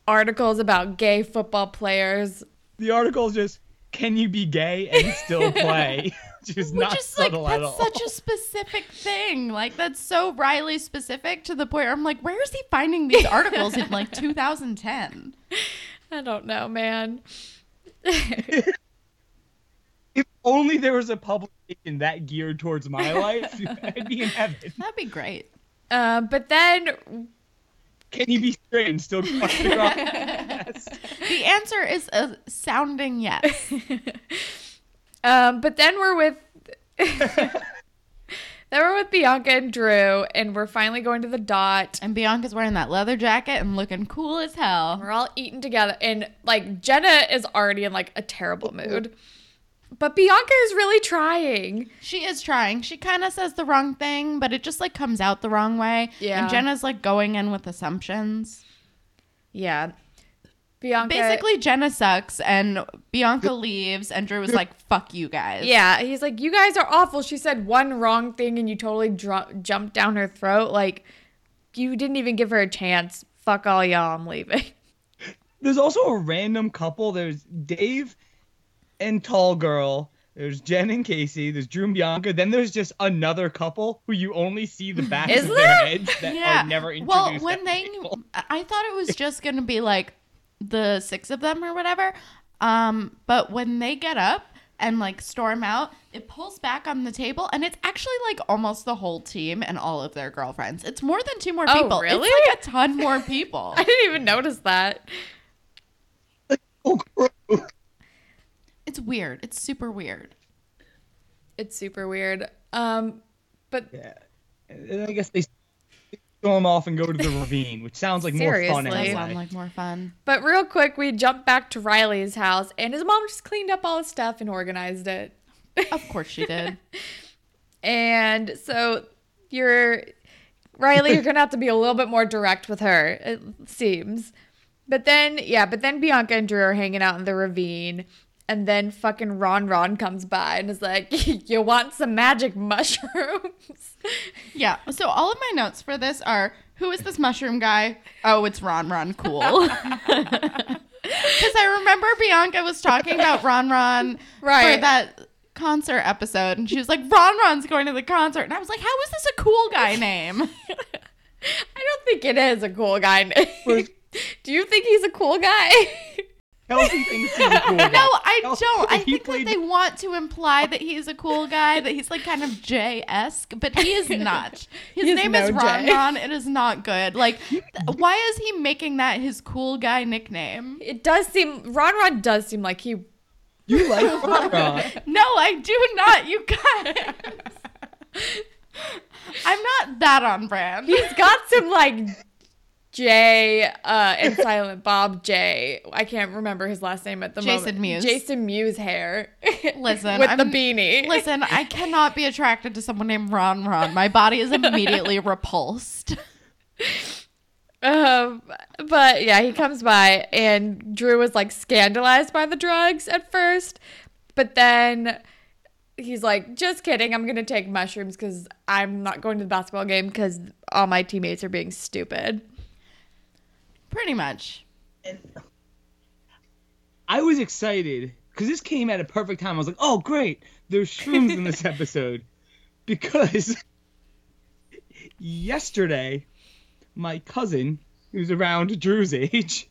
articles about gay football players. the article is just can you be gay and still [LAUGHS] play? [LAUGHS] Which is Which not is like at that's all. such a specific thing. Like that's so Riley specific to the point where I'm like, where is he finding these articles in like 2010? I don't know, man. [LAUGHS] if only there was a publication that geared towards my life, [LAUGHS] I'd be in heaven. That'd be great. Uh, but then Can you be straight and still crush the ground? Yes. The answer is a sounding yes. [LAUGHS] Um, but then we're with then we're with Bianca and Drew, and we're finally going to the dot. And Bianca's wearing that leather jacket and looking cool as hell. We're all eating together, and like Jenna is already in like a terrible mood, but Bianca is really trying. She is trying. She kind of says the wrong thing, but it just like comes out the wrong way. Yeah. And Jenna's like going in with assumptions. Yeah. Bianca. Basically, Jenna sucks, and Bianca [LAUGHS] leaves, and Drew was like, "Fuck you guys." Yeah, he's like, you guys are awful. She said one wrong thing and you totally dr- jumped down her throat. Like, you didn't even give her a chance. Fuck all y'all. I'm leaving. [LAUGHS] There's also a random couple. There's Dave and Tall Girl. There's Jen and Casey. There's Drew and Bianca. Then there's just another couple who you only see the back Is of there? their heads that Yeah. are never introduced. Well, as when they, people. I thought it was just gonna be like the six of them or whatever. Um, but when they get up and like storm out, it pulls back on the table, and it's actually like almost the whole team and all of their girlfriends. It's more than two more Oh, people. really? It's like a ton more [LAUGHS] people. I didn't even notice that. It's weird. It's super weird. It's super weird. Um, but Yeah. And I guess they storm off and go to the ravine, which sounds like more fun Seriously. Does anyway. sound like more fun. but real quick, we jump back to Riley's house, and his mom just cleaned up all his stuff and organized it. Of course she did. [LAUGHS] And so you're Riley, you're gonna have to be a little bit more direct with her, it seems. But then, yeah, but then Bianca and Drew are hanging out in the ravine, and then fucking Ron Ron comes by and is like, [LAUGHS] "You want some magic mushrooms?" [LAUGHS] Yeah. So all of my notes for this are who is this mushroom guy? Oh, it's Ron Ron Cool. [LAUGHS] Because I remember Bianca was talking about Ron Ron Right. for that concert episode, and she was like, "Ron Ron's going to the concert," and I was like, "How is this a cool guy name?" I don't think it is a cool guy name. Do you think he's a cool guy? Kelsey thinks he's a cool [LAUGHS] guy. No, I Kelsey- don't. I he think that they want to imply that he's a cool guy, that he's like kind of Jay esque, but he is not. [LAUGHS] His He is name no is Ron Ron. It is not good. Like, th- why is he making that his cool guy nickname? It does seem Ron Ron does seem like he You like Ron Ron. [LAUGHS] No, I do not. You guys. I'm not that on brand. He's got some like Jay uh and Silent Bob Jay. I can't remember his last name at the Jason moment. Mewes. Jason Mewes hair. [LAUGHS] Listen, with I'm- the beanie. Listen, I cannot be attracted to someone named Ron Ron. My body is immediately [LAUGHS] repulsed. Um, but yeah, he comes by and Drew was like scandalized by the drugs at first, but then he's like, "Just kidding. I'm gonna take mushrooms because I'm not going to the basketball game because all my teammates are being stupid." Pretty much. I was excited because this came at a perfect time. I was like, oh, great. There's shrooms in this [LAUGHS] episode. Because yesterday, my cousin, who's around Drew's age,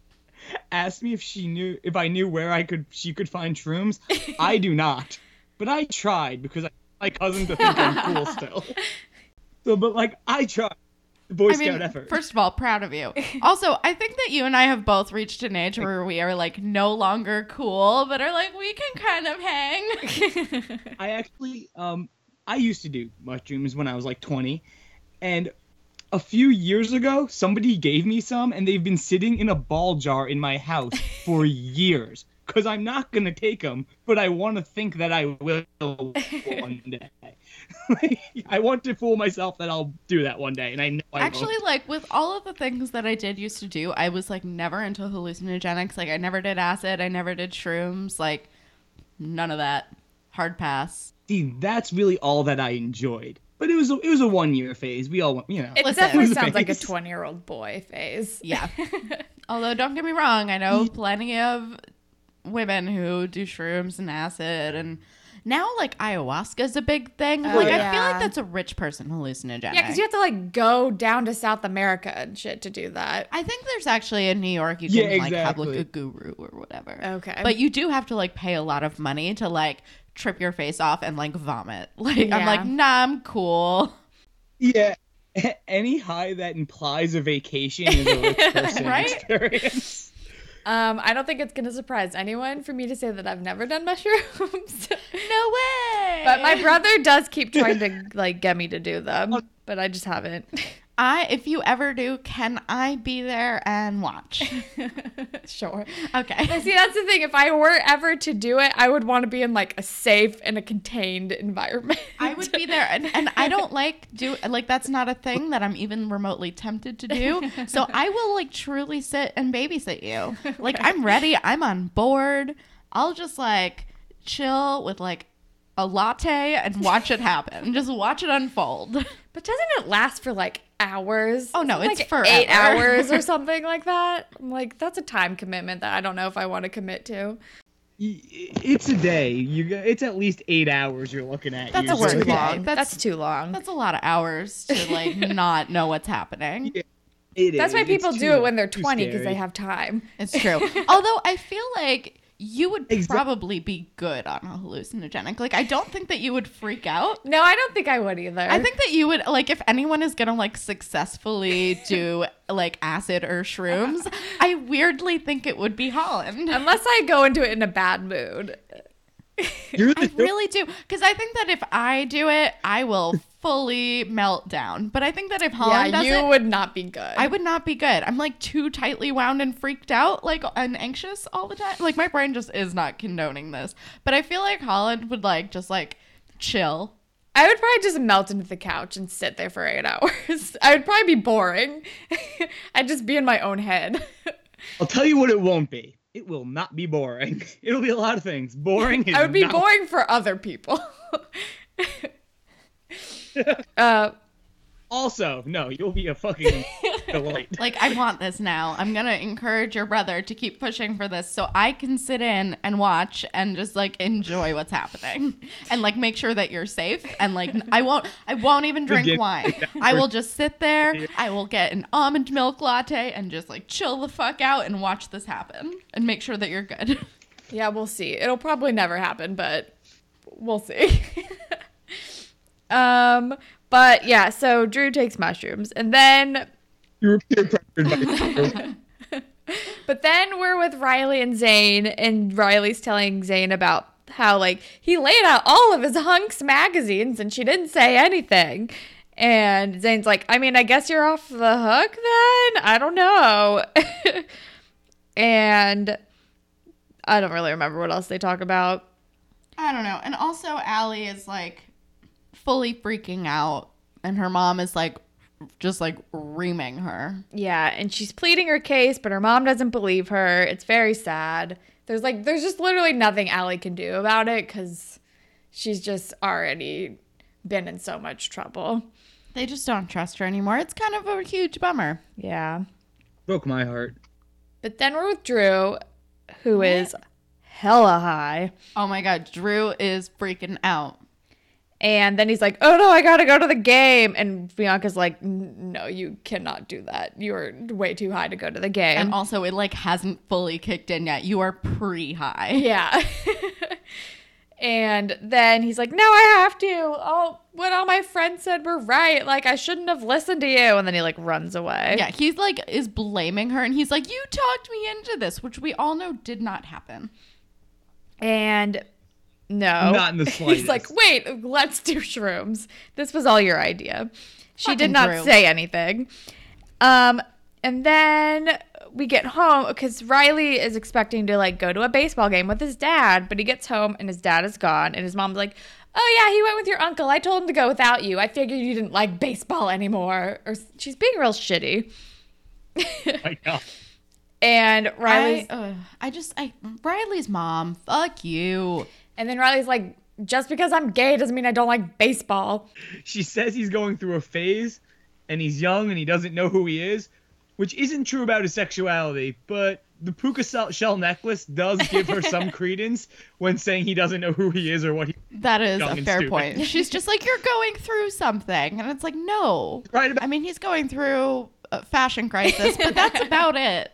asked me if she knew if I knew where I could she could find shrooms. I do not. But I tried because I my cousin to think I'm cool still. [LAUGHS] So but like I tried. Boy I Scout mean, effort. first of all, proud of you. [LAUGHS] Also, I think that you and I have both reached an age where we are like no longer cool, but are like we can kind of hang. [LAUGHS] [LAUGHS] I actually um I used to do mushrooms when I was like 20 and a few years ago somebody gave me some and they've been sitting in a ball jar in my house for years cuz I'm not going to take them but I want to think that I will one day. [LAUGHS] I want to fool myself that I'll do that one day and I know I Actually, won't. like with all of the things that I did used to do, I was like never into hallucinogenics. Like I never did acid, I never did shrooms, like none of that. Hard pass. See, that's really all that I enjoyed. But it was a, it was a one year phase. We all, you know. It Listen. definitely [LAUGHS] sounds like a 20 year old boy phase. Yeah. [LAUGHS] Although don't get me wrong, I know plenty of women who do shrooms and acid and now like ayahuasca is a big thing. Oh, like I feel like that's a rich person hallucinogenic. Yeah, because you have to like go down to South America and shit to do that. I think there's actually in New York you Yeah, can like have like a guru or whatever. Okay. But you do have to like pay a lot of money to like trip your face off and like vomit. [LAUGHS] Like Yeah. I'm like, nah, I'm cool. Yeah. [LAUGHS] Any high that implies a vacation is a rich [LAUGHS] person Right? experience. Um, I don't think it's gonna surprise anyone for me to say that I've never done mushrooms. No way. but my brother does keep trying to like get me to do them, but I just haven't. I if you ever do, can I be there and watch? [LAUGHS] Sure. Okay. See, that's the thing. If I were ever to do it, I would want to be in like a safe and a contained environment. I would be there and, and I don't like do like that's not a thing that I'm even remotely tempted to do. So I will like truly sit and babysit you. Like I'm ready, I'm on board. I'll just like chill with like a latte and watch it happen. [LAUGHS] Just watch it unfold. But doesn't it last for like hours? Oh, no, Isn't it's like eight [LAUGHS] hours or something like that. I'm like, that's a time commitment that I don't know if I want to commit to. It's a day. You go, it's at least eight hours you're looking at. That's a work Too long. That's- That's, too long. That's a lot of hours to like [LAUGHS] not know what's happening. It That's why people It's do too- it when they're 20 because they have time. It's true. Although I feel like you would Exa- probably be good on a hallucinogenic. Like I don't think that you would freak out. No, I don't think I would either. I think that you would like if anyone is gonna like successfully do [LAUGHS] like acid or shrooms. I weirdly think it would be Holland. unless I go into it in a bad mood. You're I the really do because I think that if I do it, I will fully melt down. But I think that if Holland yeah, does you it, would not be good. I would not be good. I'm like too tightly wound and freaked out, like and anxious all the time. Like my brain just is not condoning this. But I feel like Holland would like just like chill. I would probably just melt into the couch and sit there for eight [LAUGHS] hours. I would probably be boring. [LAUGHS] I'd just be in my own head. [LAUGHS] I'll tell you what it won't be. It will not be boring. [LAUGHS] It'll be a lot of things. Boring I would be not- boring for other people. [LAUGHS] [LAUGHS] uh, Also, no, you'll be a fucking [LAUGHS] delight. Like I want this now. I'm gonna encourage your brother to keep pushing for this so I can sit in and watch and just like enjoy what's happening [LAUGHS] and like make sure that you're safe and like I won't I won't even drink wine. [LAUGHS] I will just sit there. I will get an almond milk latte and just like chill the fuck out and watch this happen and make sure that you're good. yeah, we'll see. It'll probably never happen, but we'll see. um, but yeah, so Drew takes mushrooms, and then, You were peer pressured by [LAUGHS] but then we're with Riley and Zane, and Riley's telling Zane about how like he laid out all of his hunks magazines, and she didn't say anything. And Zane's like, I mean, I guess you're off the hook then. I don't know. [LAUGHS] and I don't really remember what else they talk about. I don't know. And also Alli is like fully freaking out and her mom is like just like reaming her. Yeah, and she's pleading her case, but her mom doesn't believe her. It's very sad. There's like there's just literally nothing Alli can do about it because she's just already been in so much trouble. They just don't trust her anymore. It's kind of a huge bummer. Yeah. Broke my heart. But then we're with Drew, who is hella high. Oh my god, Drew is freaking out. And then he's like, "Oh no, I gotta go to the game." And Bianca's like, "No, you cannot do that. You're way too high to go to the game." And also it like hasn't fully kicked in yet. You are pre high. [LAUGHS] Yeah. and then he's like, "No, I have to. Oh, what all my friends said were right. Like I shouldn't have listened to you." And then he like runs away. Yeah, he's like is blaming her and he's like, You talked me into this, which we all know did not happen. And no, Not in the [LAUGHS] He's like, "Wait, let's do shrooms. This was all your idea." She Fucking did not Drew. say anything. Um, and then we get home because Riley is expecting to like go to a baseball game with his dad, but he gets home and his dad is gone, and his mom's like, "Oh yeah, he went with your uncle. I told him to go without you. I figured you didn't like baseball anymore." Or she's being real shitty. [LAUGHS] I know. And Riley's, I, uh, I just I Riley's mom, fuck you. And then Riley's like, "Just because I'm gay doesn't mean I don't like baseball." She says he's going through a phase and he's young and he doesn't know who he is, which isn't true about his sexuality, but the puka shell- shell necklace does give her some [LAUGHS] credence when saying he doesn't know who he is or what he That is a fair stupid. point. She's just like, You're going through something. And it's like, No. right about I mean, he's going through a fashion crisis, but that's [LAUGHS] about it.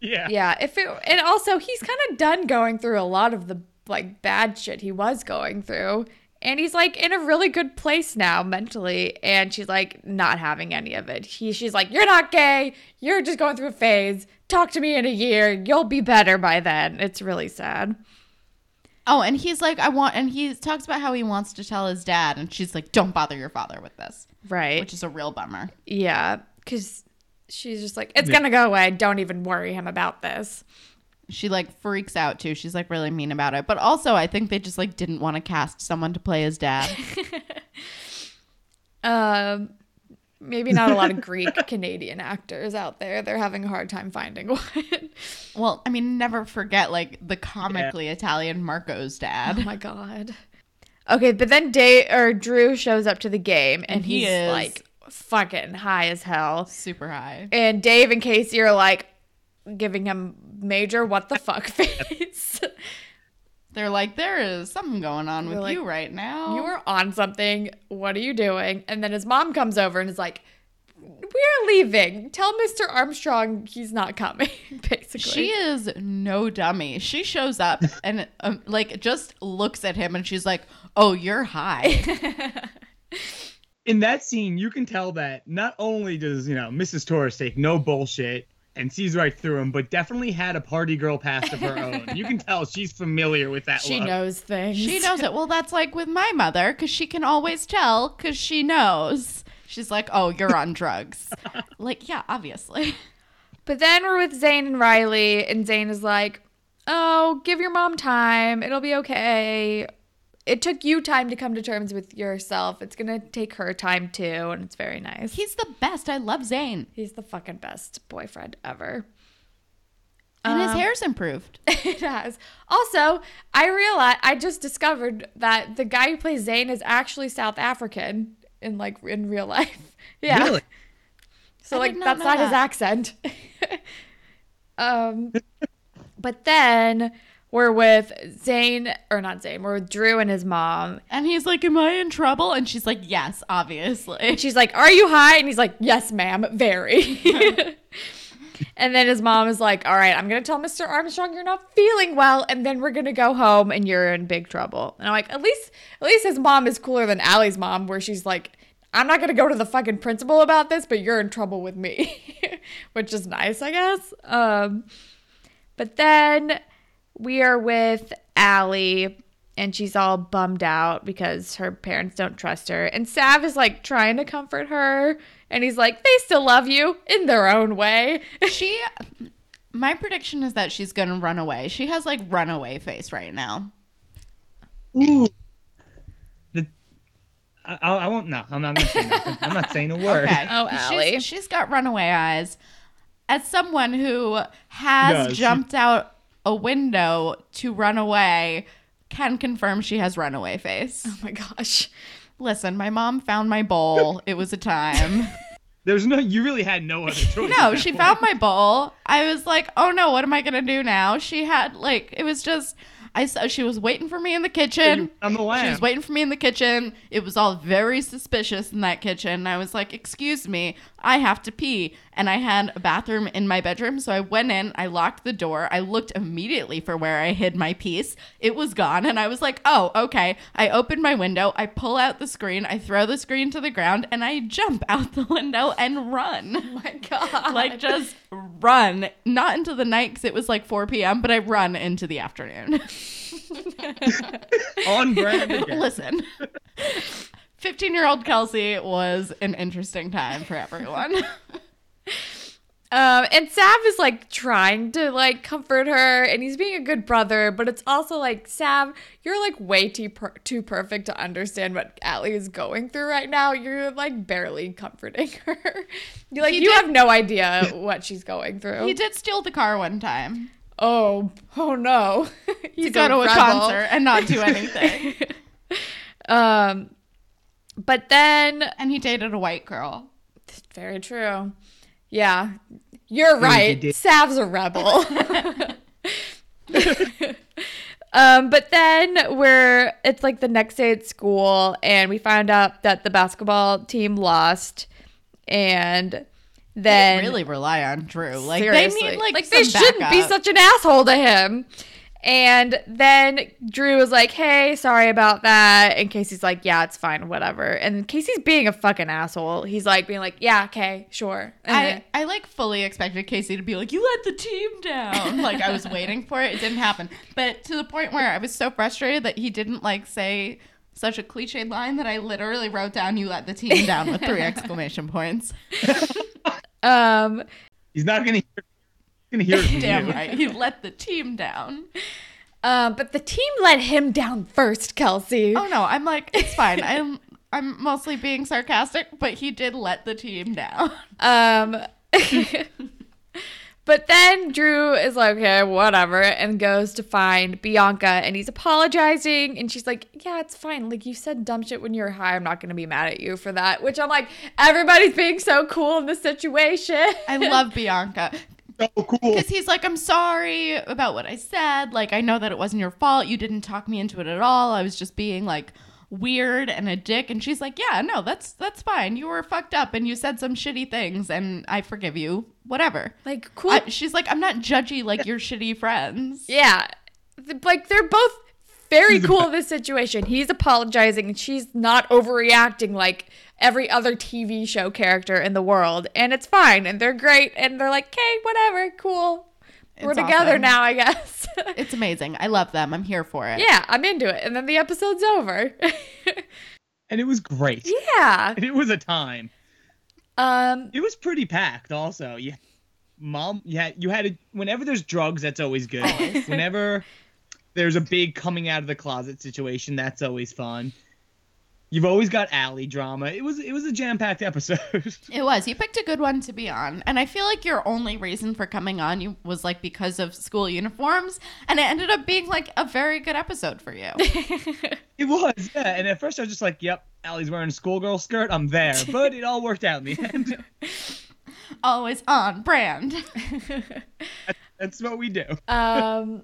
yeah. Yeah, if it and also he's kind of done going through a lot of the like bad shit he was going through. And he's like in a really good place now mentally and she's like not having any of it. He she's like you're not gay. You're just going through a phase. Talk to me in a year. You'll be better by then. It's really sad. Oh, and he's like, I want, and he talks about how he wants to tell his dad, and she's like, don't bother your father with this, Right. which is a real bummer. yeah, because she's just like, it's gonna go away. Don't even worry him about this. She like freaks out too. She's like really mean about it. But also, I think they just like didn't want to cast someone to play his dad. [LAUGHS] Um, maybe not a lot of Greek [LAUGHS] Canadian actors out there. They're having a hard time finding one. well, I mean, never forget like the comically Italian Marco's dad. oh my god. Okay, but then Day or Drew shows up to the game and, And he he's is- like fucking high as hell. Super high. And Dave and Casey are like giving him major what the fuck [LAUGHS] face. They're like, there is something going on with They're like, you right now. you are on something. What are you doing? And then his mom comes over and is like, We're leaving. Tell Mr. Armstrong he's not coming, [LAUGHS] basically. She is no dummy. She shows up and um, like just looks at him and she's like, "Oh, you're high." [LAUGHS] In that scene, you can tell that not only does, you know, Mrs. Torres take no bullshit and sees right through him, but definitely had a party girl past of her own. You can tell she's familiar with that [LAUGHS] She look. knows things. she knows it. Well, that's like with my mother because she can always tell because she knows. She's like, "Oh, you're on drugs." [LAUGHS] like, yeah, obviously. But then we're with Zane and Riley, and Zane is like, Oh, give your mom time. It'll be okay. It took you time to come to terms with yourself. It's going to take her time too, and it's very nice. He's the best. I love Zane, He's the fucking best boyfriend ever. and his Um, hair's improved. [LAUGHS] it has. Also, I realized I just discovered that the guy who plays Zane is actually South African in like in real life. [LAUGHS] Yeah. Really? So I like did not that's know not his accent. [LAUGHS] um but then we're with Zane or not Zane, we're with Drew and his mom. And he's like, "Am I in trouble?" And she's like, "Yes, obviously." And she's like, Are you high? And he's like, Yes, ma'am, very. [LAUGHS] [LAUGHS] and then his mom is like, All right, I'm gonna tell Mr. Armstrong you're not feeling well, and then we're gonna go home and you're in big trouble. And I'm like, at least at least his mom is cooler than Alli's mom, where she's like, I'm not gonna go to the fucking principal about this, but you're in trouble with me. [LAUGHS] Which is nice, I guess. Um but then we are with Alli, and she's all bummed out because her parents don't trust her. And Sav is like trying to comfort her, and he's like, they still love you in their own way. [LAUGHS] she my prediction is that she's gonna run away she has like runaway face right now Ooh. The, I, I I won't. No, I'm not gonna say. I'm not saying a word. okay Oh, she's, Alli. she's got runaway eyes as someone who has Does. jumped out a window to run away can confirm she has runaway face Oh my gosh. listen my mom found my bowl it was a time [LAUGHS] There's no. You really had no other choice. no she point. found my bowl i was like oh no what am i gonna do now she had like it was just i saw she was waiting for me in the kitchen on the She was waiting for me in the kitchen. It was all very suspicious in that kitchen. I was like, "Excuse me, I have to pee." And I had a bathroom in my bedroom, so I went in, I locked the door. I looked immediately for where I hid my piece. It was gone, and I was like, "Oh, okay." I open my window, I pull out the screen, I throw the screen to the ground, and I jump out the window and run. Oh my god. like just run, not into the night because it was like 4 p.m., but I run into the afternoon. [LAUGHS] [LAUGHS] on brand again. Listen, 15 year old Kelsey was an interesting time for everyone. [LAUGHS] Um, and Sav is like trying to like comfort her, and he's being a good brother. But it's also like Sav, you're like way too per- too perfect to understand what Alli is going through right now. You're like barely comforting [LAUGHS] her. You're like He you did- have no idea what she's going through. he did steal the car one time Oh, oh no. [LAUGHS] He's to go to a rebel. concert and not do anything. Um, but then and he dated a white girl. very true. Yeah, you're right. did. Sav's a rebel. [LAUGHS] [LAUGHS] um, but then we're it's like the next day at school, and we find out that the basketball team lost, and then They really rely on Drew. Like seriously, they need like, they some shouldn't be such an asshole to him. And then Drew was like, hey, sorry about that. And Casey's like, yeah, it's fine, whatever. And Casey's being a fucking asshole. He's like, being like, yeah, okay, sure. And then- I, I like fully expected Casey to be like, You let the team down. [LAUGHS] like I was waiting for it. It didn't happen. But to the point where I was so frustrated that he didn't like say such a cliched line that I literally wrote down you let the team down with three [LAUGHS] exclamation points. um, He's not gonna hear. He's hear [LAUGHS] it Damn right. He let the team down. um, but the team let him down first, Kelsey. Oh no, I'm like, it's fine. I'm I'm mostly being sarcastic, but he did let the team down. Um, [LAUGHS] but then Drew is like, okay, whatever, and goes to find Bianca, and he's apologizing, and she's like, yeah, it's fine. Like you said dumb shit when you were high. I'm not gonna be mad at you for that. Which I'm like, everybody's being so cool in this situation. I love Bianca. So [LAUGHS] cool. Because he's like, I'm sorry about what I said. Like, I know that it wasn't your fault. You didn't talk me into it at all. I was just being like weird and a dick. And she's like, Yeah, no, that's that's fine. You were fucked up and you said some shitty things, and I forgive you. Whatever. like cool. I, she's like, I'm not judgy like your shitty friends. Yeah. Like they're both very [LAUGHS] cool in this situation. He's apologizing and she's not overreacting like every other TV show character in the world. And it's fine. And they're great. And they're like, okay, whatever, cool. We're together awesome. now, I guess. [LAUGHS] It's amazing. I love them. I'm here for it. yeah, I'm into it. And then the episode's over. [LAUGHS] and it was great. yeah. And [LAUGHS] it was a time. Um, It was pretty packed. Also, yeah. Mom, you had you had a, whenever there's drugs, that's always good. whenever there's a big coming out of the closet situation, that's always fun. You've always got Alli drama. It was it was a jam packed episode. [LAUGHS] It was. You picked a good one to be on. And I feel like your only reason for coming on you was like because of school uniforms. And it ended up being like a very good episode for you. [LAUGHS] it was, yeah. And at first I was just like, "Yep, Alli's wearing a schoolgirl skirt. I'm there." But it all worked out in the [LAUGHS] end. Always on brand. That's what we do. um,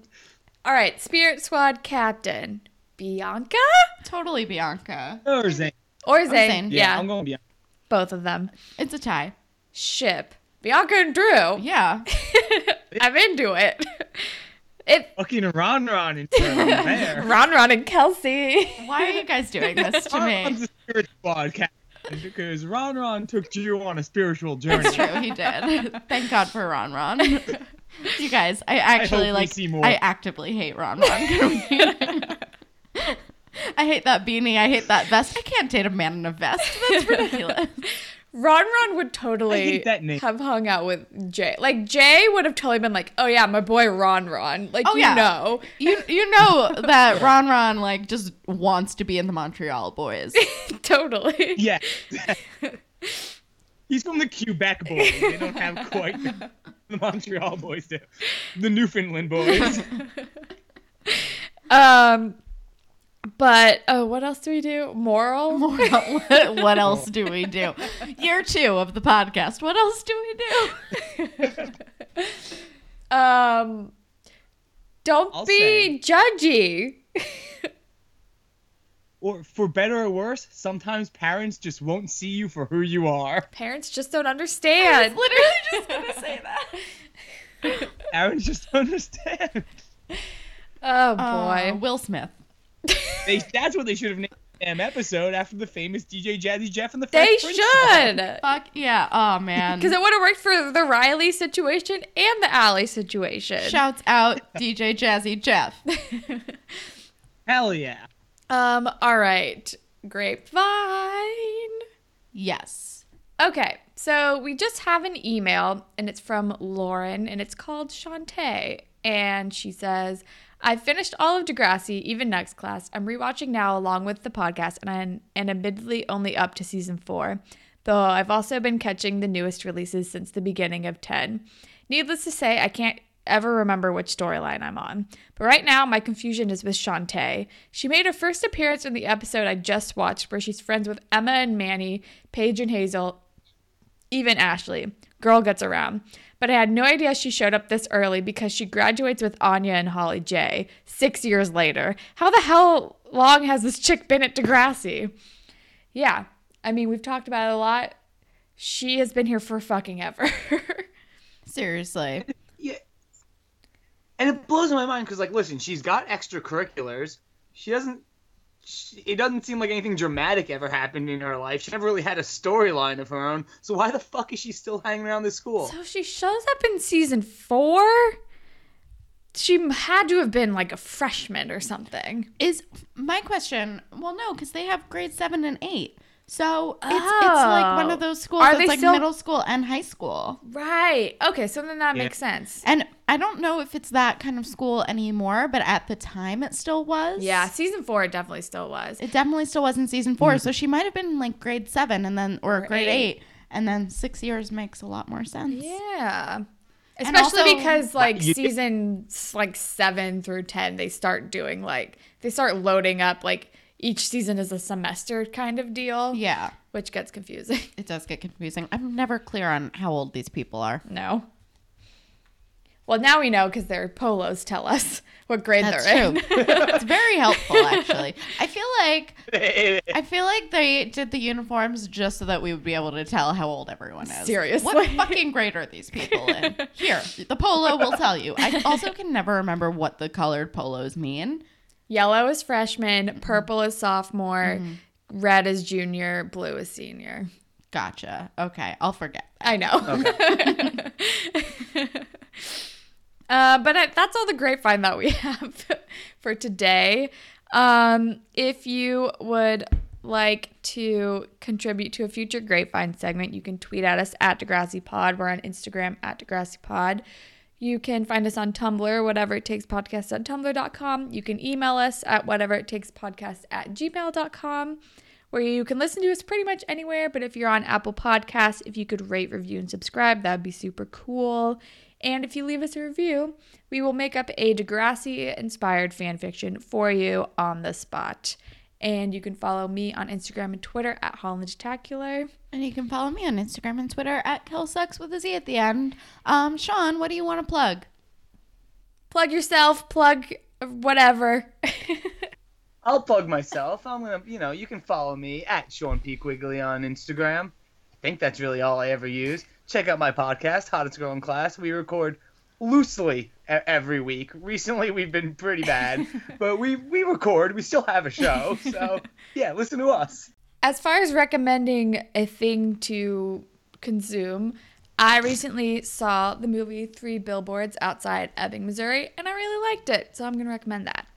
all right. Spirit Squad Captain Bianca totally Bianca. Or Zane. or Zane. Zane. Yeah, Yeah, I'm going Bianca. both of them. It's a tie. Ship Bianca and Drew. Yeah. [LAUGHS] I'm into it. It Fucking Ron Ron and there. [LAUGHS] Ron Ron and Kelsey. Why are you guys doing this to Ron me? Ron's a spirit squad captain because Ron Ron took Drew on a spiritual journey. It's true, he did. [LAUGHS] Thank God for Ron Ron. You guys, I actually we like see more. I actively hate Ron Ron. Can we- I hate that beanie. I hate that vest. I can't date a man in a vest. That's ridiculous. [LAUGHS] Ron Ron would totally hate that name. have hung out with Jay. Like Jay would have totally been like, "Oh yeah, my boy Ron Ron." Like Oh, you yeah. know, You you know that Ron Ron like just wants to be in the Montreal boys. [LAUGHS] totally. Yeah. [LAUGHS] He's from the Quebec boys. They don't have quite the, the Montreal boys do. The Newfoundland boys. Um, but oh, what else do we do? Moral. [LAUGHS] what, [LAUGHS] what else do we do? [LAUGHS] Year two of the podcast. What else do we do? Um, don't I'll be judgy. or for better or worse, sometimes parents just won't see you for who you are. Parents just don't I understand. was literally just gonna say that. Parents just don't understand. Oh Uh, boy. Will Smith. They, that's what they should have named the damn episode after the famous DJ Jazzy Jeff and the they Fresh Prince song. should. Fuck yeah. Oh man. Because it would have worked for the Riley situation and the Alli situation. Shouts out DJ Jazzy Jeff. [LAUGHS] Hell yeah. Um, all right. Grapevine. Yes. Okay, so we just have an email and it's from Lauren and it's called Chantay. And she says, I finished all of Degrassi, even next class. I'm rewatching now along with the podcast and I'm and admittedly only up to season four, though I've also been catching the newest releases since the beginning of 10. Needless to say, I can't ever remember which storyline I'm on. But right now, my confusion is with Chantay. She made her first appearance in the episode I just watched where she's friends with Emma and Manny, Paige and Hazel, even Ashley. Girl gets around. But I had no idea she showed up this early because she graduates with Anya and Holly J six years later. How the hell long has this chick been at Degrassi? Yeah, I mean, we've talked about it a lot. She has been here for fucking ever. [LAUGHS] Seriously. Yeah. and it blows my mind because like, listen, she's got extracurriculars. She doesn't. She, it doesn't seem like anything dramatic ever happened in her life. She never really had a storyline of her own. So why the fuck is she still hanging around this school? So she shows up in season four. She had to have been like a freshman or something. Is my question? Well, no, because they have grade seven and eight. So it's it's like one of oh. those schools Are that's they like still- middle school and high school. Right. Okay, so then that Yeah. makes sense. And I don't know if it's that kind of school anymore, but at the time it still was. Yeah, season four it definitely still was. It definitely still was in season four. Mm. So she might have been like grade seven and then or, Or grade eight. eight. And then six years makes a lot more sense. Yeah. Especially also- because like You- season like 7 through 10 they start doing like they start loading up like each season is a semester kind of deal, Yeah. which gets confusing. It does get confusing. I'm never clear on how old these people are. no. Well, now we know cuz their polos tell us what grade That's they're true. in. [LAUGHS] it's very helpful actually. I feel like I feel like they did the uniforms just so that we would be able to tell how old everyone is. Seriously. What fucking grade are these people in? [LAUGHS] Here, the polo will tell you. I also can never remember what the colored polos mean. Yellow is freshman, purple is sophomore, Mm-hmm. red is junior, blue is senior. Gotcha. Okay, I'll forget. I know. [LAUGHS] uh, but I, that's all the grapevine that we [LAUGHS] have for today. Um, if you would like to contribute to a future grapevine segment, you can tweet at us at Degrassi Pod. We're on Instagram at Degrassi Pod. You can find us on Tumblr, whatever it takes podcast at tumblr.com. You can email us at whatever it takes podcast at gmail.com where you can listen to us pretty much anywhere. But if you're on Apple Podcasts, if you could rate, review, and subscribe, that would be super cool. And if you leave us a review, we will make up a Degrassi inspired fan fiction for you on the spot. And you can follow me on Instagram and Twitter at Hollandtacular. And you can follow me on Instagram and Twitter at KelSucks with a Z at the end. Um, Sean, what do you want to plug? Plug yourself, plug whatever. [LAUGHS] I'll plug myself. I'm gonna, you know, you can follow me at Sean P Quigley on Instagram. I think that's really all I ever use. Check out my podcast, Hottest Girl in Class. We record loosely every week. Recently, we've been pretty bad, [LAUGHS] but we we record. We still have a show, so [LAUGHS] yeah, listen to us. As far as recommending a thing to consume, I recently saw the movie Three Billboards Outside Ebbing, Missouri, and I really liked it. So I'm going to recommend that.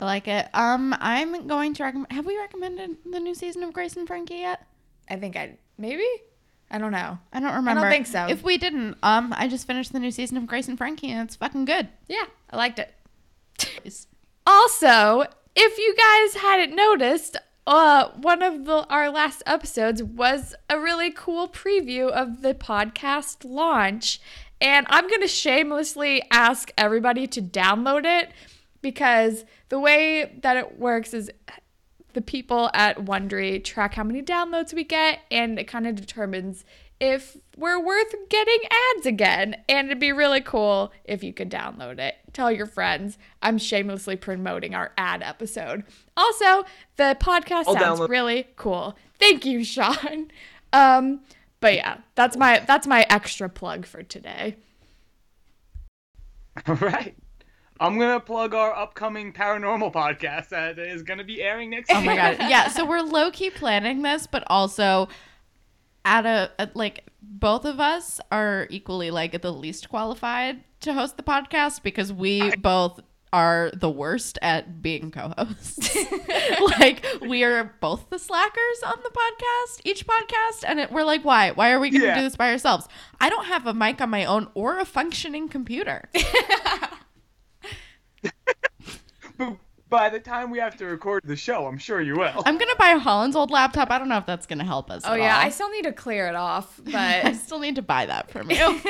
I like it. Um, I'm going to recommend. Have we recommended the new season of Grace and Frankie yet? I think I maybe I don't know. I don't remember. I don't think so. If we didn't, um, I just finished the new season of Grace and Frankie, and it's fucking good. Yeah, I liked it. Also, if you guys hadn't noticed, uh, one of the our last episodes was a really cool preview of the podcast launch, and I'm gonna shamelessly ask everybody to download it because the way that it works is the people at Wondery track how many downloads we get, and it kind of determines if we're worth getting ads again. And it'd be really cool if you could download it. Tell your friends. I'm shamelessly promoting our ad episode. Also, the podcast I'll sounds download- really cool. Thank you, Sean. [LAUGHS] Um, but yeah, that's my that's my extra plug for today. [LAUGHS] All right. I'm gonna plug our upcoming paranormal podcast that is gonna be airing next. oh my god, yeah. So we're low key planning this, but also at a at like both of us are equally like the least qualified to host the podcast because we both are the worst at being co-hosts. [LAUGHS] like we are both the slackers on the podcast, each podcast, and it, we're like, why? Why are we going to Yeah. do this by ourselves? I don't have a mic on my own or a functioning computer. [LAUGHS] [LAUGHS] But by the time we have to record the show, I'm sure you will. I'm gonna buy Holland's old laptop. I don't know if that's gonna help us. Oh at yeah, all. I still need to clear it off, but [LAUGHS] I still need to buy that from you. [LAUGHS]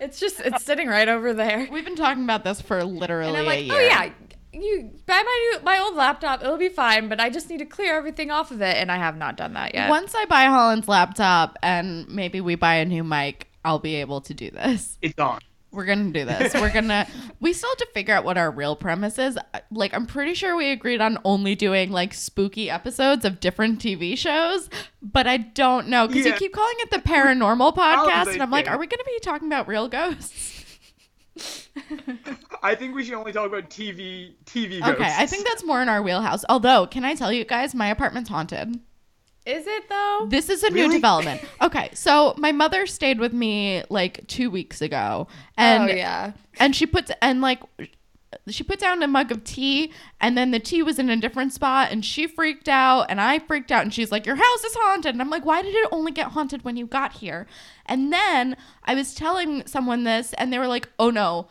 it's just it's sitting right over there. We've been talking about this for literally And I'm a oh, year. oh yeah, you buy my new my old laptop, it'll be fine, but I just need to clear everything off of it, and I have not done that yet. Once I buy Holland's laptop and maybe we buy a new mic, I'll be able to do this. It's on. We're gonna do this. We're gonna. [LAUGHS] we still have to figure out what our real premise is. Like, I'm pretty sure we agreed on only doing like spooky episodes of different TV shows, but I don't know because you keep calling it the paranormal [LAUGHS] podcast, and I'm like, are we gonna be talking about real ghosts? [LAUGHS] I think we should only talk about TV TV ghosts. Okay, I think that's more in our wheelhouse. Although, can I tell you guys, my apartment's haunted. Is it though? This is a new development. [LAUGHS] Okay, so my mother stayed with me like two weeks ago, oh, and oh yeah. and she puts and like she put down a mug of tea and then the tea was in a different spot and she freaked out and I freaked out and she's like your house is haunted and I'm like why did it only get haunted when you got here and then I was telling someone this and they were like oh no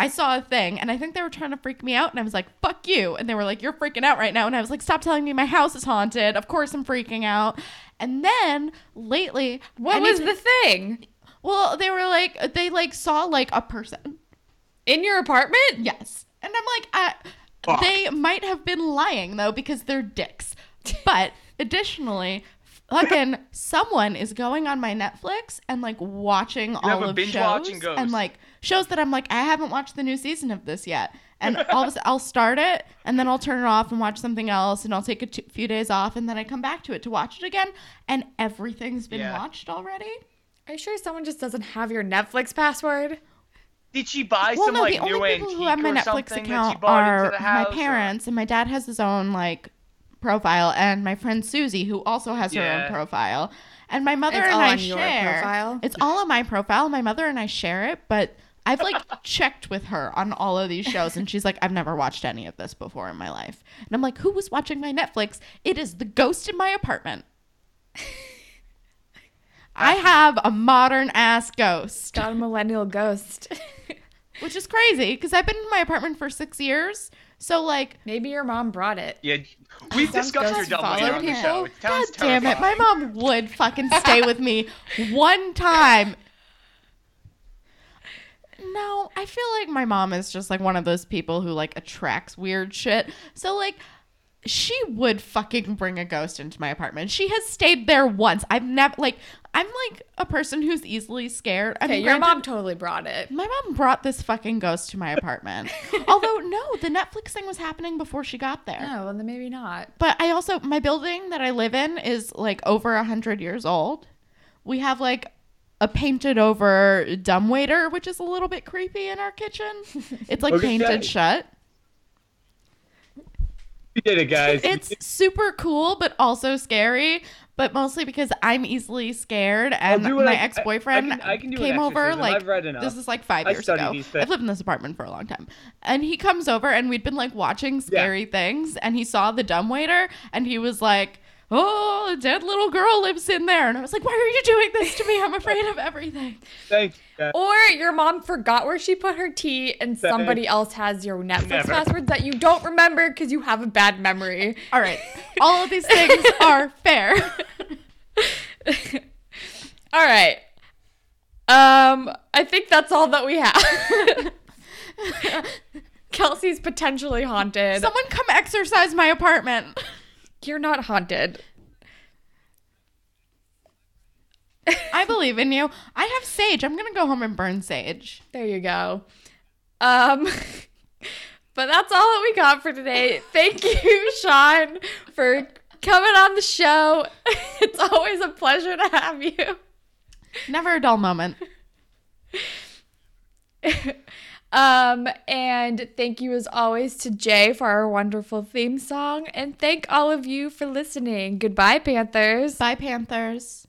I saw a thing and I think they were trying to freak me out and I was like fuck you and they were like you're freaking out right now and I was like stop telling me my house is haunted of course I'm freaking out and then lately What I was to- the thing? well they were like they like saw like a person In your apartment? Yes. And I'm like, uh, Fuck. they might have been lying though because they're dicks. But additionally, fucking someone is going on my Netflix and like watching all of binge shows and like shows that I'm like I haven't watched the new season of this yet. And all of a sudden I'll start it and then I'll turn it off and watch something else and I'll take a t- few days off and then I come back to it to watch it again and everything's been Yeah. watched already. Are you sure someone just doesn't have your Netflix password? Did she buy well, some no, like the only people antique who have my Netflix something that she account are my house, or- parents, and my dad has his own like profile, and my friend Susie, who also has her own profile. And my mother It's and all I on your share. profile? It's all on my profile. My mother and I share it, but I've like checked with her on all of these shows, and she's like, "I've never watched any of this before in my life." And I'm like, "Who was watching my Netflix? It is the ghost in my apartment." [LAUGHS] I have a modern ass ghost. Got a millennial ghost. [LAUGHS] which is crazy because I've been in my apartment for six years. So like, Maybe your mom brought it. Yeah, we've discussed your ghosts double follow on the people. show. It god sounds damn it, my mom would fucking stay with me one time. No, I feel like my mom is just like one of those people who like attracts weird shit. So like. She would fucking bring a ghost into my apartment. She has stayed there once. I've never like I'm like a person who's easily scared. I Okay, mean, your granted- mom totally brought it. My mom brought this fucking ghost to my apartment. [LAUGHS] Although no, the Netflix thing was happening before she got there. No, well then maybe not. But I also my building that I live in is like over a hundred years old. We have like a painted over dumbwaiter, which is a little bit creepy in our kitchen. [LAUGHS] It's like Okay. painted shut. You did it, guys. It's super cool, but also scary. But mostly because I'm easily scared, and my I- I- ex boyfriend I can- I can came over. Like I've read enough. this is like five I years ago. I've lived in this apartment for a long time, and he comes over, and we'd been like watching scary things, and he saw the dumbwaiter, and he was like. Oh, a dead little girl lives in there. And I was like, why are you doing this to me? I'm afraid of everything. Thanks. guys. Or your mom forgot where she put her tea and somebody else has your Netflix Never. password that you don't remember because you have a bad memory. [LAUGHS] All right. All of these things [LAUGHS] are fair. [LAUGHS] All right. Um, I think that's all that we have. Kelsey's potentially haunted. Someone come exercise my apartment. You're not haunted. I believe in you. I have sage. I'm gonna go home and burn sage. There you go. Um, [LAUGHS] but that's all that we got for today. Thank you, [LAUGHS] Sean, for coming on the show. [LAUGHS] It's always a pleasure to have you. Never a dull moment. Um, and thank you as always to Jay for our wonderful theme song. And thank all of you for listening. Goodbye, Panthers. Bye, Panthers.